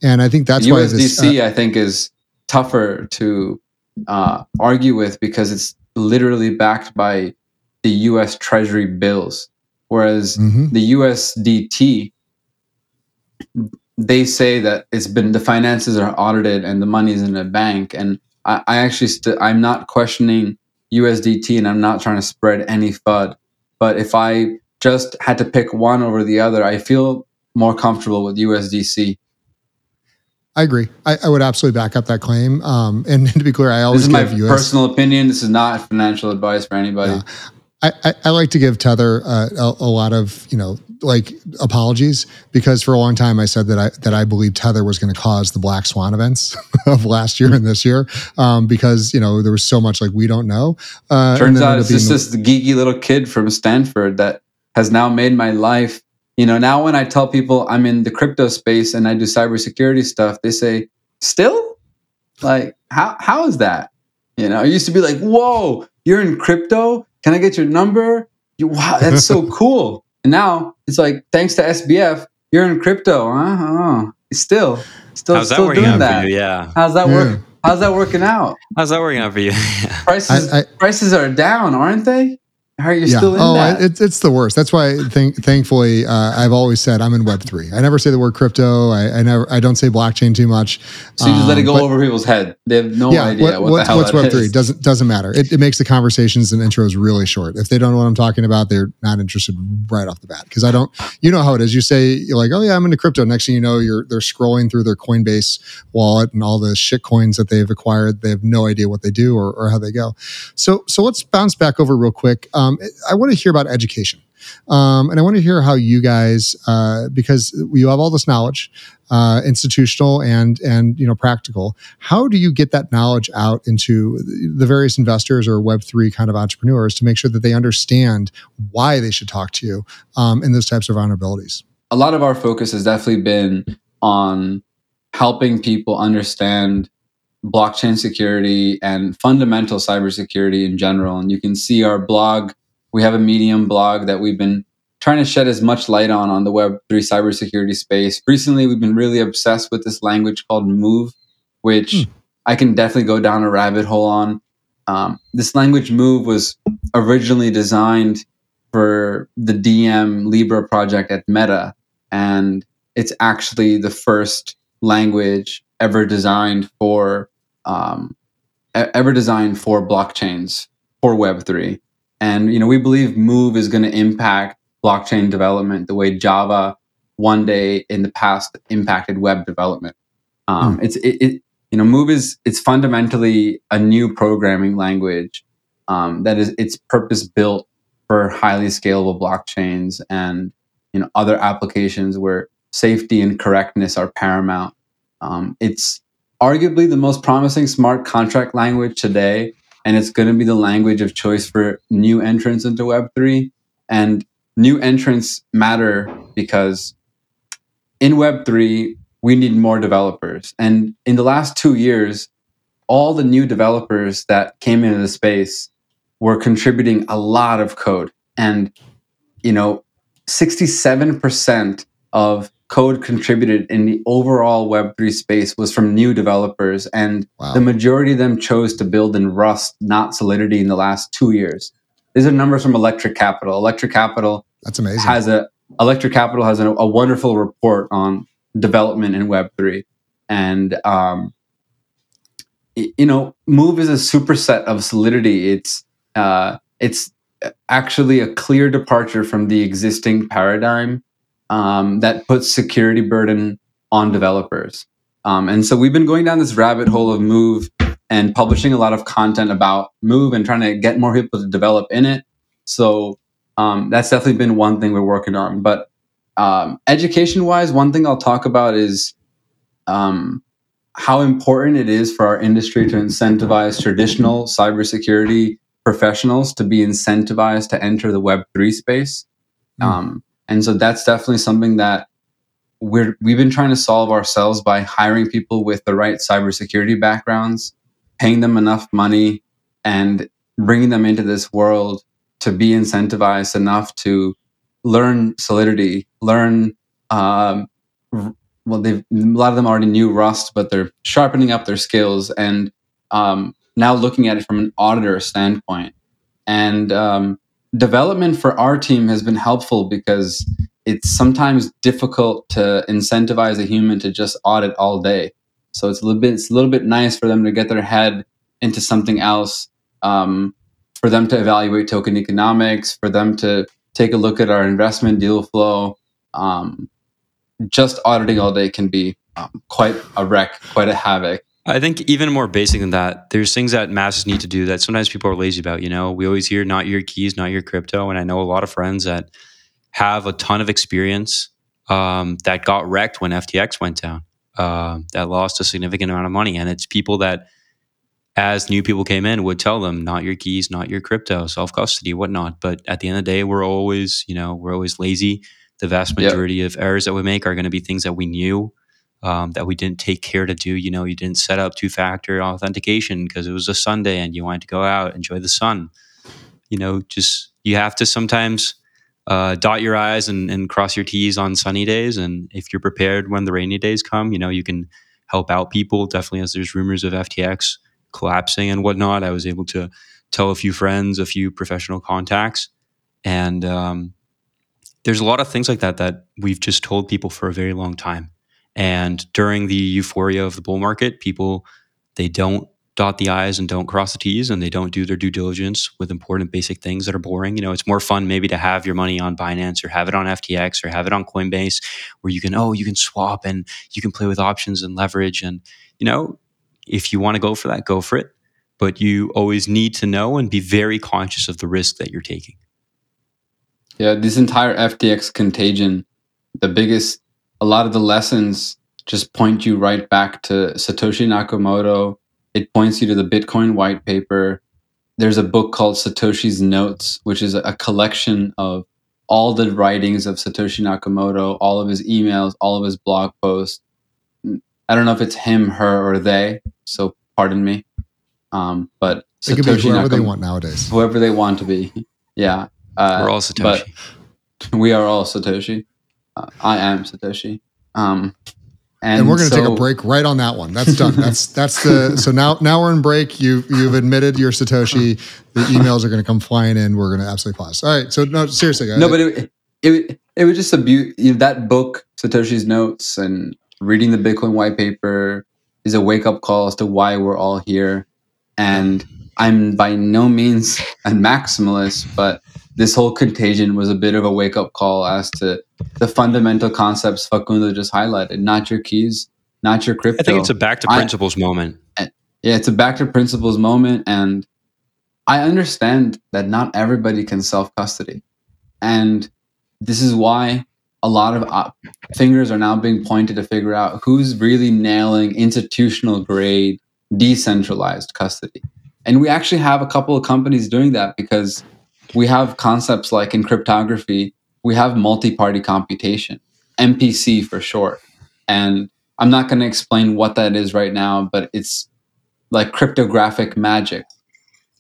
and I think that's USDC, why USDC uh, I think is tougher to uh, argue with because it's literally backed by the U.S. Treasury bills, whereas mm-hmm. the USDT they say that it's been the finances are audited and the money's in a bank, and I, I actually i st- I'm not questioning USDT and I'm not trying to spread any FUD. But if I just had to pick one over the other, I feel more comfortable with USDC. I agree. I, I would absolutely back up that claim. Um, and, to be clear, I always this is my US- personal opinion. This is not financial advice for anybody. Yeah. I, I, I, like to give Tether uh, a, a, lot of you know like apologies because for a long time I said that I that I believed Tether was going to cause the black swan events of last year and this year um, because you know there was so much like we don't know. Uh, Turns out it's just this geeky little kid from Stanford that has now made my life. You know, now when I tell people I'm in the crypto space and I do cybersecurity stuff, they say, "Still, like how how is that?" You know, I used to be like, "Whoa, you're in crypto." Can I get your number? You, wow, that's so cool. And now it's like, thanks to SBF, you're in crypto. Huh? Oh, still, still, How's still doing that. Yeah. How's that yeah. work? How's that working out? How's that working out for you? prices I, I, prices are down, aren't they? How are you yeah. still in it oh, that? It's, it's the worst. That's why, th- thankfully, uh, I've always said I'm in Web three. I never say the word crypto. I, I never. I don't say blockchain too much. So you just um, let it go um, but, over people's head. They have no yeah, idea what, what, what the hell what's Web three. Doesn't doesn't matter. It, it, makes the conversations and intros really short. If they don't know what I'm talking about, they're not interested right off the bat. Because I don't. You know how it is. You say you're like, oh yeah, I'm into crypto. Next thing you know, you're they're scrolling through their Coinbase wallet and all the shit coins that they've acquired. They have no idea what they do or, or how they go. So so let's bounce back over real quick. Um, I want to hear about education. Um, and I want to hear how you guys, uh, because you have all this knowledge, uh, institutional and and you know practical. How do you get that knowledge out into the various investors or Web three kind of entrepreneurs to make sure that they understand why they should talk to you um, in those types of vulnerabilities? A lot of our focus has definitely been on helping people understand blockchain security and fundamental cybersecurity in general. And you can see our blog we have a Medium blog that we've been trying to shed as much light on on the Web3 cybersecurity space. Recently, we've been really obsessed with this language called Move, which hmm. I can definitely go down a rabbit hole on. Um, this language Move was originally designed for the Diem Libra project at Meta, and it's actually the first language ever designed for um, ever designed for blockchains for Web3. And you know, we believe Move is going to impact blockchain development the way Java one day in the past impacted web development. Um, mm. It's it, it, you know Move is it's fundamentally a new programming language um, that is it's purpose built for highly scalable blockchains and you know other applications where safety and correctness are paramount. Um, it's arguably the most promising smart contract language today and it's going to be the language of choice for new entrants into Web3. And new entrants matter because in Web3, we need more developers. And in the last two years, all the new developers that came into the space were contributing a lot of code. And, you know, 67% of code contributed in the overall Web3 space was from new developers. And wow. the majority of them chose to build in Rust, not Solidity, in the last two years. These are numbers from Electric Capital. Electric Capital That's amazing. has a Electric Capital has a, a wonderful report on development in Web3. And um, you know, Move is a superset of Solidity. It's uh, it's actually a clear departure from the existing paradigm um, that puts security burden on developers. Um, and so we've been going down this rabbit hole of Move and publishing a lot of content about Move and trying to get more people to develop in it. So um, that's definitely been one thing we're working on. But um, education wise, one thing I'll talk about is um, how important it is for our industry to incentivize traditional cybersecurity professionals to be incentivized to enter the Web3 space. Mm. And so that's definitely something that we're we've been trying to solve ourselves by hiring people with the right cybersecurity backgrounds, paying them enough money, and bringing them into this world to be incentivized enough to learn Solidity, learn. Um, well, they've a lot of them already knew Rust, but they're sharpening up their skills and um, now looking at it from an auditor standpoint. And um, development for our team has been helpful because it's sometimes difficult to incentivize a human to just audit all day. So it's a little bit it's a little bit nice for them to get their head into something else, um, for them to evaluate token economics, for them to take a look at our investment deal flow. Um, just auditing all day can be um, quite a wreck, quite a havoc. I think even more basic than that, there's things that masses need to do that sometimes people are lazy about. You know, we always hear not your keys, not your crypto. And I know a lot of friends that have a ton of experience um, that got wrecked when FTX went down, uh, that lost a significant amount of money. And it's people that, as new people came in, would tell them, not your keys, not your crypto, self custody, whatnot. But at the end of the day, we're always, you know, we're always lazy. The vast majority yep. of errors that we make are going to be things that we knew um, that we didn't take care to do. You know, you didn't set up two factor authentication because it was a Sunday and you wanted to go out, enjoy the sun. You know, just you have to sometimes uh, dot your I's and, and cross your T's on sunny days. And if you're prepared when the rainy days come, you know, you can help out people. Definitely, as there's rumors of FTX collapsing and whatnot, I was able to tell a few friends, a few professional contacts, and um, there's a lot of things like that that we've just told people for a very long time. And during the euphoria of the bull market, people they don't dot the i's and don't cross the t's and they don't do their due diligence with important basic things that are boring. You know it's more fun maybe to have your money on binance or have it on ftx or have it on coinbase where you can oh you can swap and you can play with options and leverage. And you know if you want to go for that go for it. But you always need to know and be very conscious of the risk that you're taking. Yeah this entire ftx contagion the biggest a lot of the lessons just point you right back to satoshi nakamoto it points you to the Bitcoin white paper. There's a book called Satoshi's Notes, which is a collection of all the writings of Satoshi Nakamoto, all of his emails, all of his blog posts. I don't know if it's him, her, or they, so pardon me. Um, but it could be whoever Nakamoto, they want nowadays. Whoever they want to be. Yeah. Uh, We're all Satoshi. we are all Satoshi. Uh, I am Satoshi. Um, and, and we're going to so, take a break right on that one. That's done. That's that's the so now now we're in break. You've you've admitted you're Satoshi. The emails are going to come flying in. We're going to absolutely pause. All right. So no, seriously, guys. No, but it it, it was just a beauty. You know, that book, Satoshi's Notes, and reading the Bitcoin white paper is a wake up call as to why we're all here. And I'm by no means a maximalist, but this whole contagion was a bit of a wake up call as to the fundamental concepts Facundo just highlighted. Not your keys, not your crypto. I think it's a back to principles I, moment. Yeah, it's a back to principles moment. And I understand that not everybody can self custody. And this is why a lot of uh, fingers are now being pointed to figure out who's really nailing institutional grade decentralized custody. And we actually have a couple of companies doing that because we have concepts like in cryptography, we have multi party computation, MPC for short. And I'm not going to explain what that is right now, but it's like cryptographic magic.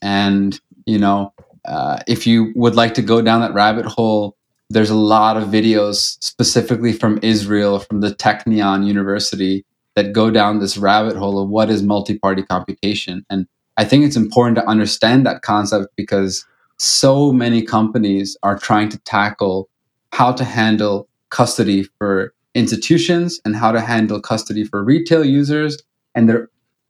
And, you know, uh, if you would like to go down that rabbit hole, there's a lot of videos specifically from Israel, from the Technion University, that go down this rabbit hole of what is multi party computation. And I think it's important to understand that concept because so many companies are trying to tackle how to handle custody for institutions and how to handle custody for retail users and they're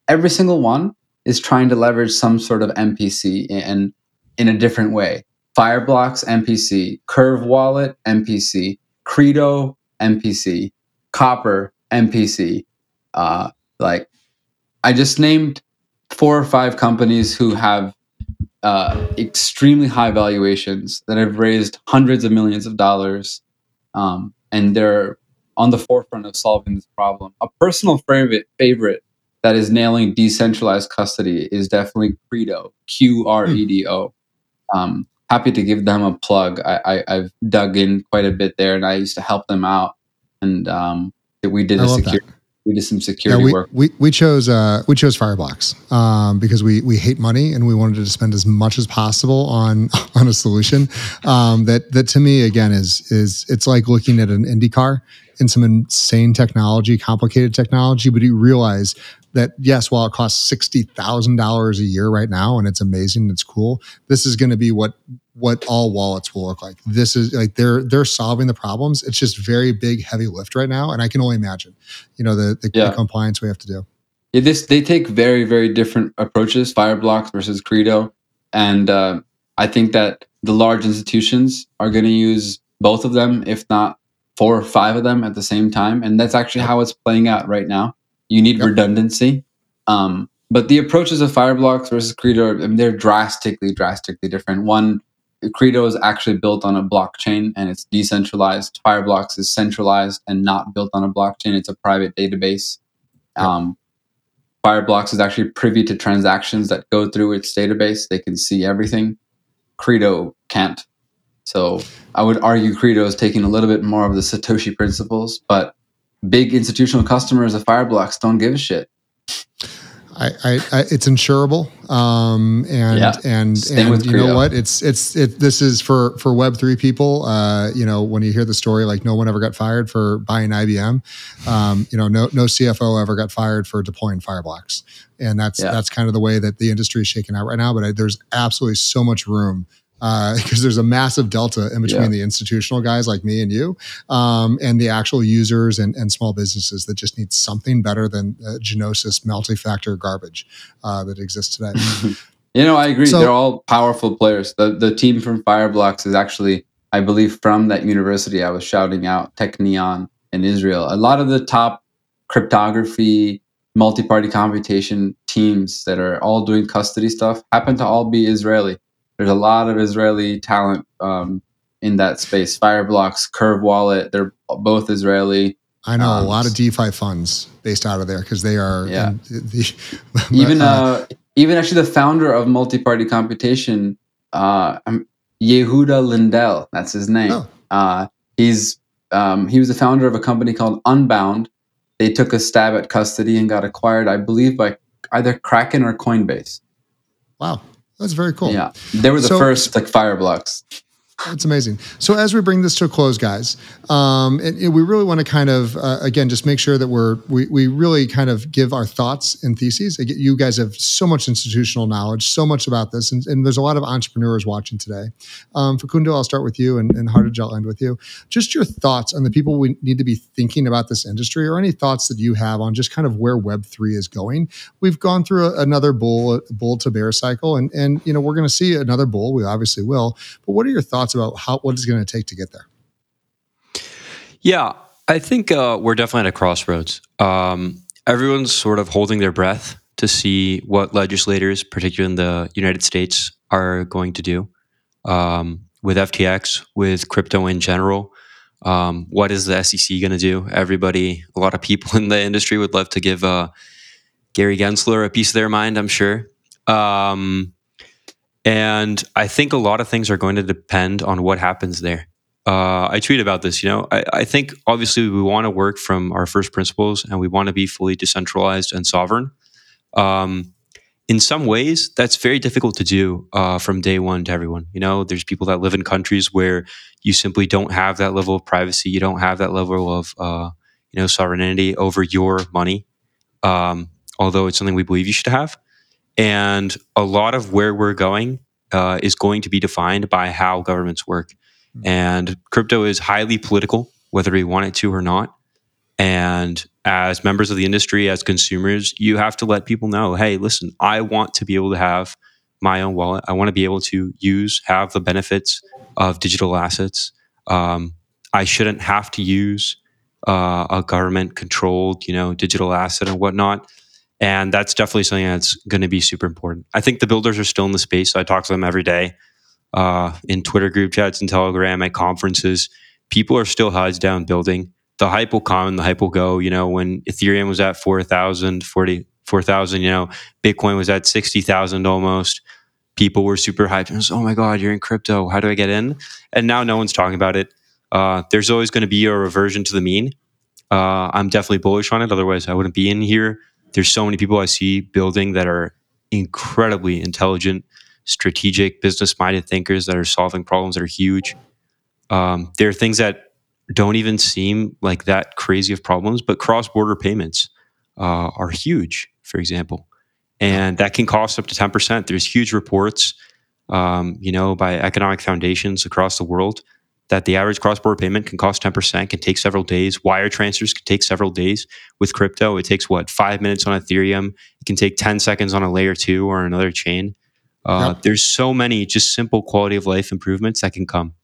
every single one is trying to leverage some sort of MPC in in a different way. Fireblocks MPC, Curv Wallet MPC, Qredo MPC, Copper MPC. Uh, like I just named four or five companies who have uh, extremely high valuations that have raised hundreds of millions of dollars, um, and they're on the forefront of solving this problem. A personal favorite favorite that is nailing decentralized custody is definitely Qredo, Q R E D O. Um, happy to give them a plug. I, I, have dug in quite a bit there, and I used to help them out, and um, we did a security we did some security yeah, we, work. We, we chose uh, we chose Fireblocks um, because we we hate money and we wanted to spend as much as possible on on a solution um, that that to me again is is it's like looking at an IndyCar in some insane technology, complicated technology, but you realize that yes, while it costs sixty thousand dollars a year right now, and it's amazing, it's cool. This is going to be what what all wallets will look like. This is like they're they're solving the problems. It's just very big, heavy lift right now, and I can only imagine, you know, the the, yeah. the compliance we have to do. Yeah, this they take very very different approaches. Fireblocks versus Qredo, and uh, I think that the large institutions are going to use both of them, if not four or five of them at the same time, and that's actually how it's playing out right now. You need yep. redundancy. Um, but the approaches of Fireblocks versus Qredo, I mean, they're drastically, drastically different. One Qredo is actually built on a blockchain and it's decentralized. Fireblocks is centralized and not built on a blockchain. It's a private database. Um, Fireblocks is actually privy to transactions that go through its database. They can see everything. Qredo can't. So I would argue Qredo is taking a little bit more of the Satoshi principles, but big institutional customers of Fireblocks don't give a shit. I, I, I, it's insurable, um, and Yeah. and Same and you know what? It's it's it. This is for for Web three people. Uh, you know, when you hear the story, like no one ever got fired for buying IBM. Um, you know, no no CFO ever got fired for deploying Fireblocks, and that's Yeah. that's kind of the way that the industry is shaking out right now. But I, there's absolutely so much room. Because there's a massive delta in between Yeah. the institutional guys like me and you, um, and the actual users and, and small businesses that just need something better than uh, Gnosis multi-factor garbage uh, that exists today. You know, I agree. So- They're all powerful players. The the team from Fireblocks is actually, I believe, from that university I was shouting out, Technion in Israel. A lot of the top cryptography, multi-party computation teams that are all doing custody stuff happen to all be Israeli. There's a lot of Israeli talent um, in that space. Fireblocks, Curv Wallet, they're both Israeli. I know a Um, lot of DeFi funds based out of there because they are Yeah. in the, even uh, uh, even actually the founder of multi-party computation uh um, yehuda lindell that's his name Oh. uh he's um he was the founder of a company called unbound they took a stab at custody and got acquired i believe by either kraken or coinbase wow, that's very cool. yeah they were the So- first like fireblocks That's amazing. So as we bring this to a close, guys, um, and, and we really want to kind of uh, again just make sure that we're we, we really kind of give our thoughts and theses. You guys have so much institutional knowledge, so much about this, and, and there's a lot of entrepreneurs watching today. Um, Facundo, I'll start with you, and, and Hartej, I'll end with you. Just your thoughts on the people we need to be thinking about this industry, or any thoughts that you have on just kind of where Web three is going. We've gone through a, another bull bull to bear cycle, and and you know we're going to see another bull. We obviously will. But what are your thoughts about how what it's going to take to get there? Yeah, I think uh, we're definitely at a crossroads. Um, everyone's sort of holding their breath to see what legislators, particularly in the United States, are going to do um, with FTX, with crypto in general. Um, what is the SEC going to do? Everybody, a lot of people in the industry would love to give uh, Gary Gensler a piece of their mind, I'm sure. Um, and I think a lot of things are going to depend on what happens there uh, I tweet about this. You know, I, I think obviously we want to work from our first principles and we want to be fully decentralized and sovereign. Um, in some ways, that's very difficult to do uh, from day one to everyone. You know, there's people that live in countries where you simply don't have that level of privacy. You don't have that level of, uh, you know, sovereignty over your money. Um, although it's something we believe you should have. And a lot of where we're going uh, is going to be defined by how governments work. And crypto is highly political, whether we want it to or not. And as members of the industry, as consumers, you have to let people know hey, listen, I want to be able to have my own wallet. I want to be able to use, have the benefits of digital assets. Um, I shouldn't have to use uh, a government controlled, you know, digital asset and whatnot. And that's definitely something that's going to be super important. I think the builders are still in the space. So I talk to them every day uh, in Twitter group chats and Telegram at conferences. People are still heads down building. The hype will come and the hype will go. You know, when Ethereum was at 4,000, 44,000, you know, Bitcoin was at 60,000 almost. People were super hyped. Was, oh my God, you're in crypto. How do I get in? And now no one's talking about it. Uh, there's always going to be a reversion to the mean. Uh, I'm definitely bullish on it. Otherwise, I wouldn't be in here. There's so many people I see building that are incredibly intelligent, strategic, business minded thinkers that are solving problems that are huge. Um, there are things that don't even seem like that crazy of problems, but cross border payments uh, are huge, for example. And that can cost up to 10%. There's huge reports, um, you know, by economic foundations across the world that the average cross border payment can cost 10%, can take several days. Wire transfers can take several days. With crypto, it takes what, five minutes on Ethereum? It can take 10 seconds on a layer two or another chain. Uh, Yep. There's so many just simple quality of life improvements that can come.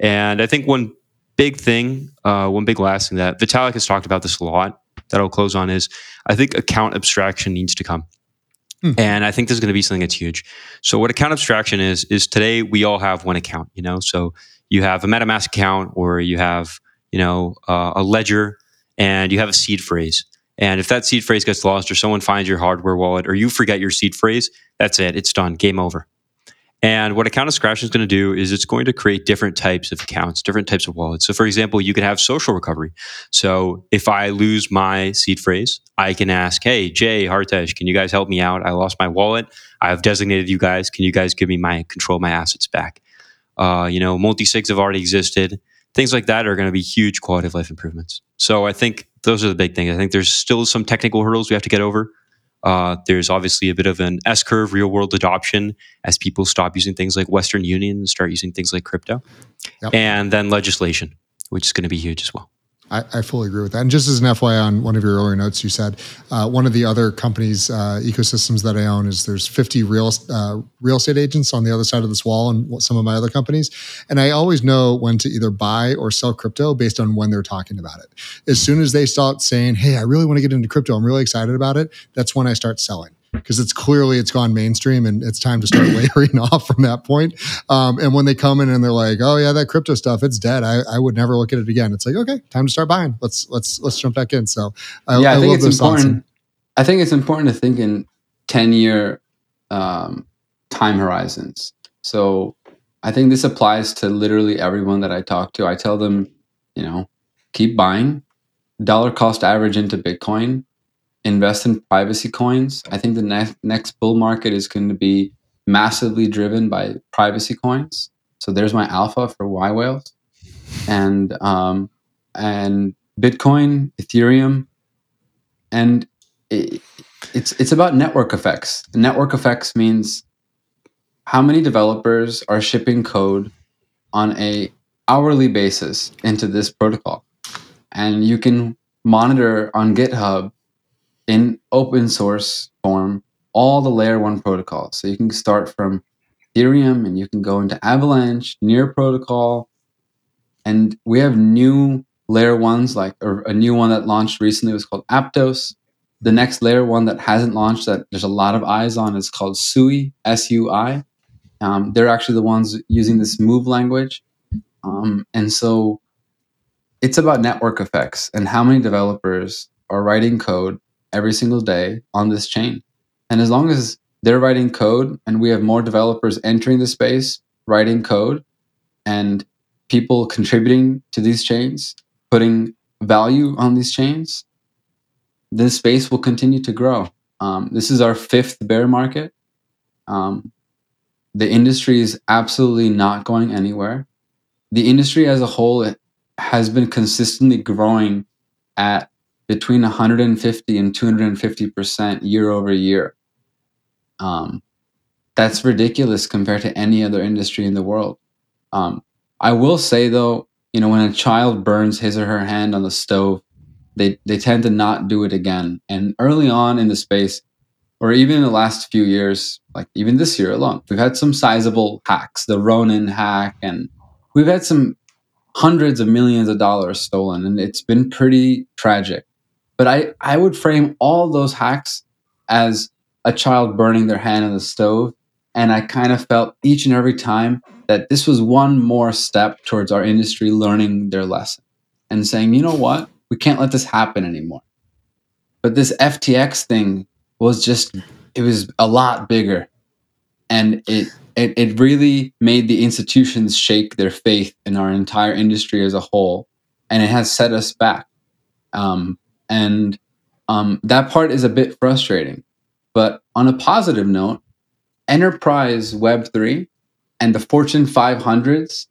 And I think one big thing, uh, one big last thing that Vitalik has talked about this a lot that I'll close on is I think account abstraction needs to come. Hmm. And I think this is going to be something that's huge. So what account abstraction is is today we all have one account, you know. So you have a MetaMask account or you have, you know, uh, a ledger and you have a seed phrase. And if that seed phrase gets lost or someone finds your hardware wallet or you forget your seed phrase, that's it. It's done. Game over. And what account abstraction is going to do is it's going to create different types of accounts, different types of wallets. So, for example, you could have social recovery. So, if I lose my seed phrase, I can ask, "Hey, Jay, Hartej, can you guys help me out? I lost my wallet. I've designated you guys. Can you guys give me my control my assets back?" Uh, you know, multi sigs have already existed. Things like that are going to be huge quality of life improvements. So, I think those are the big things. I think there's still some technical hurdles we have to get over. Uh, there's obviously a bit of an S curve real world adoption as people stop using things like Western Union and start using things like crypto. Yep. And then legislation, which is going to be huge as well. I, I, fully agree with that. And just as an FYI, on one of your earlier notes, you said uh, one of the other companies uh, ecosystems that I own is there's 50 real uh, real estate agents on the other side of this wall, and some of my other companies. And I always know when to either buy or sell crypto based on when they're talking about it. As soon as they start saying, "Hey, I really want to get into crypto. I'm really excited about it," that's when I start selling because it's clearly it's gone mainstream and it's time to start layering off from that point. Um, and when they come in and they're like, "Oh yeah, that crypto stuff, it's dead. I, I would never look at it again." It's like, okay, time to start buying. Let's let's let's jump back in. So I, yeah, I, I think it's important. I think it's important to think in ten year um, time horizons. So I think this applies to literally everyone that I talk to. I tell them, you know, keep buying, dollar cost average into Bitcoin invest in privacy coins. I think the next next bull market is going to be massively driven by privacy coins. So there's my alpha for Y whales, and um, and Bitcoin, Ethereum, and it, it's it's about network effects. Network effects means how many developers are shipping code on a hourly basis into this protocol, and you can monitor on GitHub in open source form all the layer one protocols. So you can start from Ethereum and you can go into Avalanche, Near Protocol, and we have new layer ones like a new one that launched recently was called Aptos. The next layer one that hasn't launched that there's a lot of eyes on is called Sui, S U I. Um, they're actually the ones using this move language. Um, and so it's about network effects and how many developers are writing code every single day on this chain. And as long as they're writing code and we have more developers entering the space, writing code, and people contributing to these chains, putting value on these chains, this space will continue to grow. Um, this is our fifth bear market. Um, the industry is absolutely not going anywhere. The industry as a whole has been consistently growing at between 150 and 250 percent year over year. Um, that's ridiculous compared to any other industry in the world. Um, I will say though, you know, when a child burns his or her hand on the stove, they they tend to not do it again. And early on in the space, or even in the last few years, like even this year alone, we've had some sizable hacks, the Ronin hack, and we've had some hundreds of millions of dollars stolen, and it's been pretty tragic. But I, I would frame all those hacks as a child burning their hand on the stove. And I kind of felt each and every time that this was one more step towards our industry learning their lesson and saying, you know what? We can't let this happen anymore. But this FTX thing was just, it was a lot bigger. And it, it, it really made the institutions shake their faith in our entire industry as a whole. And it has set us back. Um, and um, that part is a bit frustrating. But on a positive note, enterprise Web3 and the Fortune 500s,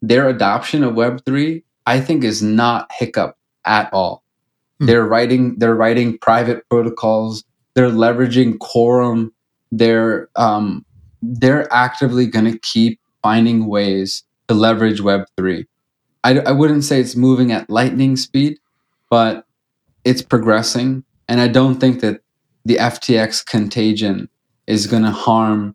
their adoption of Web3, I think is not hiccup at all. Hmm. They're writing they're writing private protocols. They're leveraging Quorum. They're um, they're actively going to keep finding ways to leverage Web3. I, I wouldn't say it's moving at lightning speed, but it's progressing, and I don't think that the FTX contagion is going to harm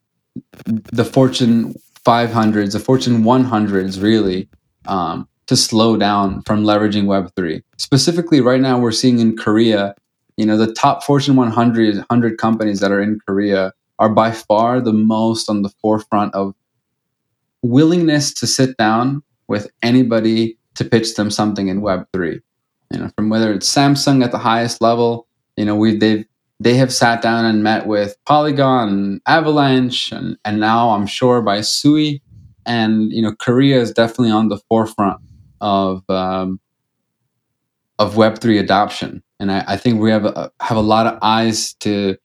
the Fortune 500s, the Fortune 100s, really, um, to slow down from leveraging Web3. Specifically, right now, we're seeing in Korea, you know, the top Fortune 100, 100 companies that are in Korea are by far the most on the forefront of willingness to sit down with anybody to pitch them something in Web3 you know, from whether it's Samsung at the highest level, you know, we they've they have sat down and met with Polygon, and Avalanche, and, and now I'm sure by Sui. And you know, Korea is definitely on the forefront of um, of Web three adoption, and I, I think we have a, have a lot of eyes to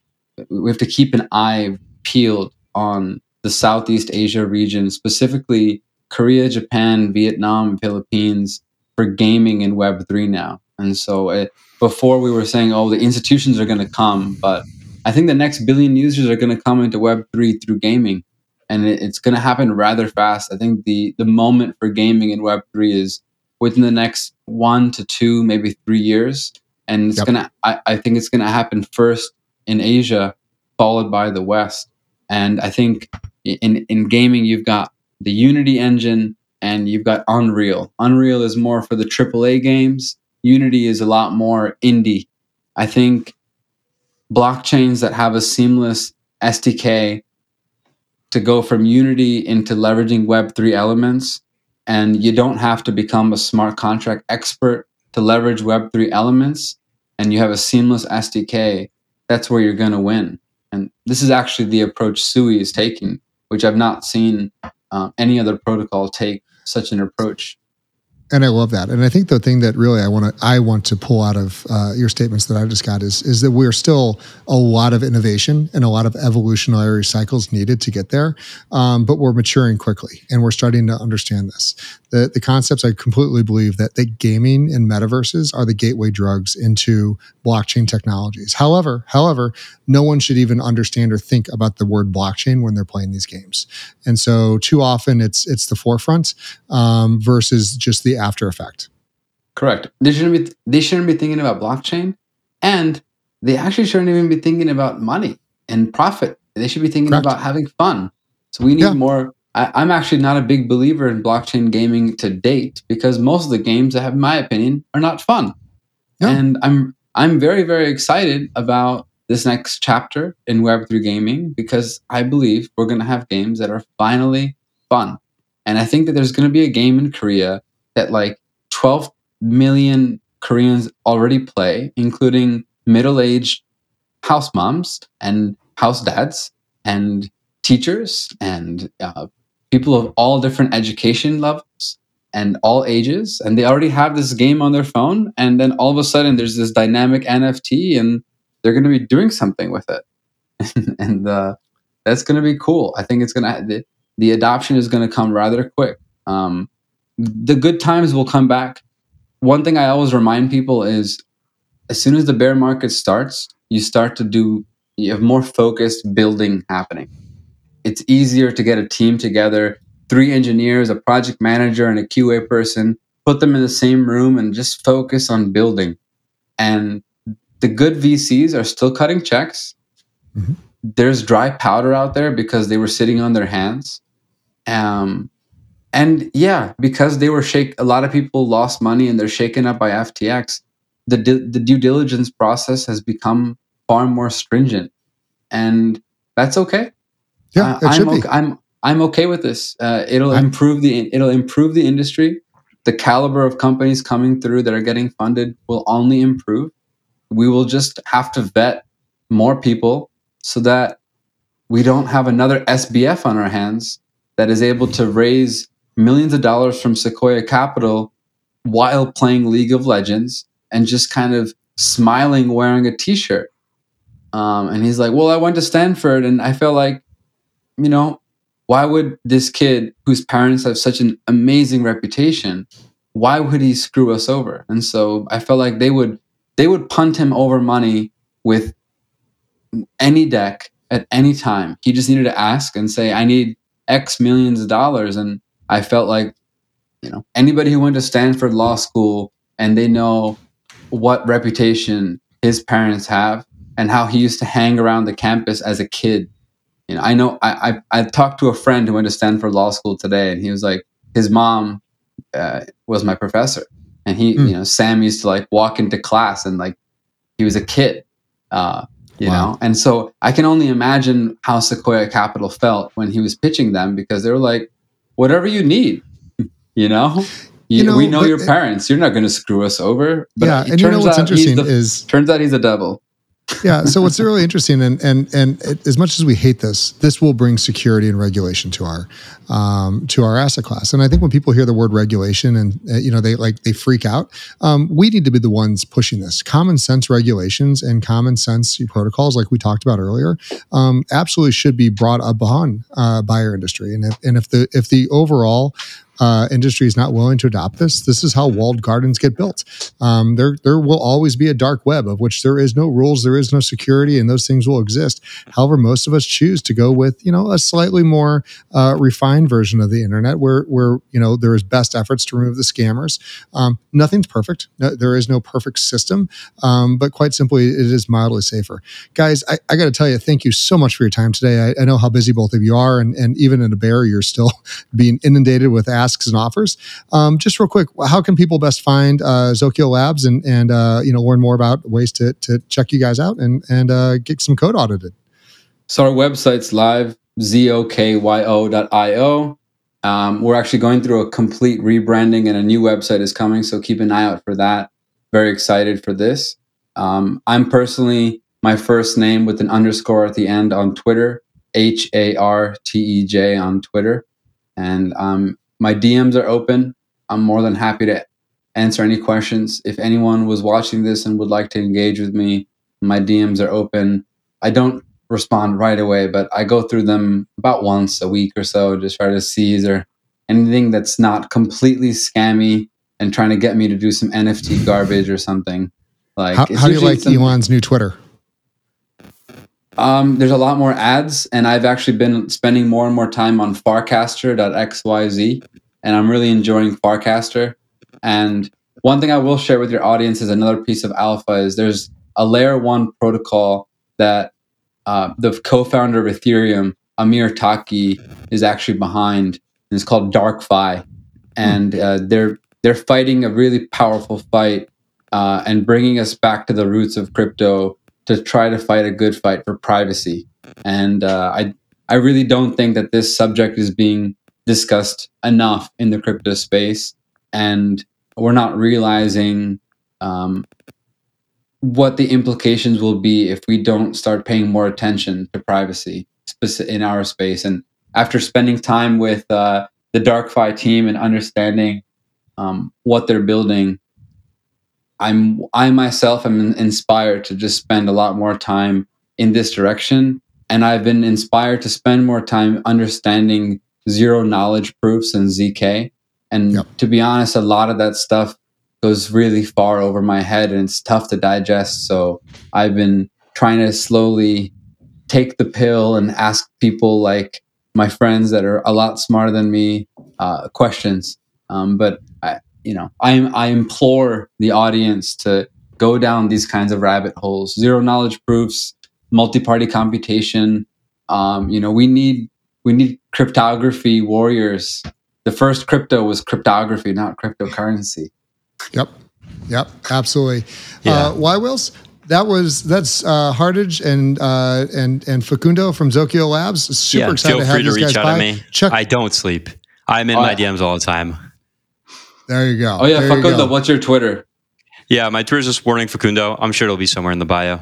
we have to keep an eye peeled on the Southeast Asia region, specifically Korea, Japan, Vietnam, Philippines for gaming in Web three now. And so it, before we were saying, oh, the institutions are going to come, but I think the next billion users are going to come into Web3 through gaming. And it, it's going to happen rather fast. I think the, the moment for gaming in Web3 is within the next one to two, maybe three years. And it's yep. going to, I think it's going to happen first in Asia, followed by the West. And I think in, in gaming, you've got the Unity engine and you've got Unreal. Unreal is more for the AAA games Unity is a lot more indie. I think blockchains that have a seamless SDK to go from Unity into leveraging Web3 elements, and you don't have to become a smart contract expert to leverage Web3 elements, and you have a seamless SDK, that's where you're going to win. And this is actually the approach Sui is taking, which I've not seen uh, any other protocol take such an approach and I love that. And I think the thing that really I want to I want to pull out of uh, your statements that I just got is is that we're still a lot of innovation and a lot of evolutionary cycles needed to get there, um, but we're maturing quickly and we're starting to understand this. The the concepts I completely believe that that gaming and metaverses are the gateway drugs into blockchain technologies. However, however, no one should even understand or think about the word blockchain when they're playing these games. And so too often it's it's the forefront um, versus just the after effect. Correct. They shouldn't be they shouldn't be thinking about blockchain, and they actually shouldn't even be thinking about money and profit. They should be thinking Correct. about having fun. So we need yeah. more. I, am actually not a big believer in blockchain gaming to date because most of the games I have, my opinion, are not fun. Yeah. And I'm I'm very very excited about this next chapter in Web3 gaming because I believe we're going to have games that are finally fun. And I think that there's going to be a game in Korea that like 12 million Koreans already play, including middle aged house moms and house dads and teachers and uh, people of all different education levels and all ages. And they already have this game on their phone. And then all of a sudden, there's this dynamic NFT, and they're going to be doing something with it. and uh, that's going to be cool. I think it's going to, the, the adoption is going to come rather quick. Um, the good times will come back. One thing I always remind people is as soon as the bear market starts, you start to do you have more focused building happening. It's easier to get a team together, three engineers, a project manager, and a QA person, put them in the same room and just focus on building. And the good VCs are still cutting checks. Mm-hmm. There's dry powder out there because they were sitting on their hands. Um, and yeah, because they were shake, a lot of people lost money and they're shaken up by FTX. The the due diligence process has become far more stringent, and that's okay. Yeah, uh, I'm, okay, I'm I'm okay with this. Uh, it'll I'm, improve the it'll improve the industry. The caliber of companies coming through that are getting funded will only improve. We will just have to vet more people so that we don't have another SBF on our hands that is able to raise millions of dollars from Sequoia Capital while playing League of Legends and just kind of smiling wearing a t-shirt. Um, and he's like, well, I went to Stanford and I felt like, you know, why would this kid whose parents have such an amazing reputation, why would he screw us over? And so I felt like they would they would punt him over money with any deck at any time. He just needed to ask and say, I need X millions of dollars. And I felt like, you know, anybody who went to Stanford Law School and they know what reputation his parents have and how he used to hang around the campus as a kid. You know, I know I, I, I talked to a friend who went to Stanford Law School today, and he was like, his mom uh, was my professor, and he, mm. you know, Sam used to like walk into class and like he was a kid, uh, you wow. know, and so I can only imagine how Sequoia Capital felt when he was pitching them because they were like, whatever you need. You know, you, you know, we know your parents. You're not going to screw us over. But yeah, and you know what's interesting the, is turns out he's a devil. Yeah. So what's really interesting, and and and as much as we hate this, this will bring security and regulation to our um, to our asset class. And I think when people hear the word regulation, and uh, you know they like they freak out, um, we need to be the ones pushing this. Common sense regulations and common sense protocols, like we talked about earlier, um, absolutely should be brought up on uh, by our industry. And if, and if the if the overall uh, industry is not willing to adopt this, this is how walled gardens get built. Um, there, there will always be a dark web of which there is no rules, there is no security, and those things will exist. However, most of us choose to go with you know a slightly more uh, refined version of the internet, where where you know there is best efforts to remove the scammers. Um, nothing's perfect. No, there is no perfect system, um, but quite simply, it is mildly safer. Guys, I, I got to tell you, thank you so much for your time today. I, I, know how busy both of you are, and, and even in a bear, you're still being inundated with asks and offers. Um, just real quick, how can people best find uh, Zokyo Labs and and uh, you know learn more about ways to to check you guys out and and uh, get some code audited? So our website's live zokyo.io. Um, we're actually going through a complete rebranding and a new website is coming, so keep an eye out for that. Very excited for this. Um, I'm personally my first name with an underscore at the end on Twitter, H A R T E J on Twitter. And um, my DMs are open. I'm more than happy to answer any questions. If anyone was watching this and would like to engage with me, my DMs are open. I don't respond right away, but I go through them about once a week or so, just try to see is there anything that's not completely scammy and trying to get me to do some NFT garbage or something. Like, how, how do you like Elon's new Twitter? Um, there's a lot more ads, and I've actually been spending more and more time on Farcaster.xyz, and I'm really enjoying Farcaster. And one thing I will share with your audience is another piece of alpha is there's a layer one protocol that uh, the co-founder of Ethereum, Amir Taaki, is actually behind. And it's called DarkFi, and uh, they're they're fighting a really powerful fight uh, and bringing us back to the roots of crypto to try to fight a good fight for privacy. And uh, I I really don't think that this subject is being discussed enough in the crypto space, and we're not realizing um, what the implications will be if we don't start paying more attention to privacy in our space. And after spending time with uh, the DarkFi team and understanding um, what they're building, I'm I myself am inspired to just spend a lot more time in this direction, and I've been inspired to spend more time understanding zero knowledge proofs and zk. And yep. to be honest, a lot of that stuff goes really far over my head, and it's tough to digest. So I've been trying to slowly take the pill and ask people like my friends that are a lot smarter than me uh, questions. Um, but I, you know, I I implore the audience to go down these kinds of rabbit holes. Zero knowledge proofs, multi-party computation. Um, you know, we need we need cryptography warriors. The first crypto was cryptography, not cryptocurrency. Yep. Yep. Absolutely. Yeah. Uh, y Whales. That was that's uh, Hartej and uh, and and Facundo from Zokyo Labs. Super yeah, excited feel to have free to reach out by. to me. Chuck, I don't sleep. I'm in my DMs all the time. There you go. Oh yeah, there Facundo, what's your Twitter? Yeah, my Twitter is just Werning Facundo. I'm sure it'll be somewhere in the bio.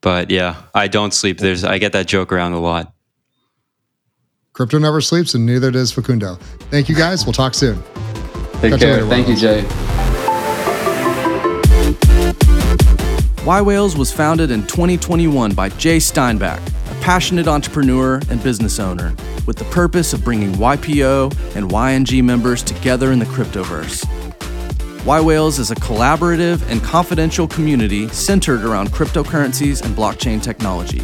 But yeah, I don't sleep. There's I get that joke around a lot. Crypto never sleeps, and neither does Facundo. Thank you guys. We'll talk soon. Take Catch care. You later, Thank you, Jay. Y Whales was founded in 2021 by Jay Steinbach, a passionate entrepreneur and business owner, with the purpose of bringing YPO and YNG members together in the cryptoverse. Y Whales is a collaborative and confidential community centered around cryptocurrencies and blockchain technology,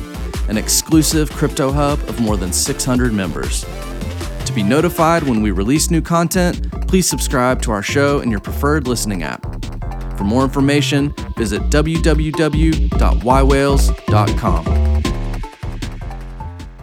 an exclusive crypto hub of more than 600 members. To be notified when we release new content, please subscribe to our show in your preferred listening app. For more information, visit www.ywhales.com.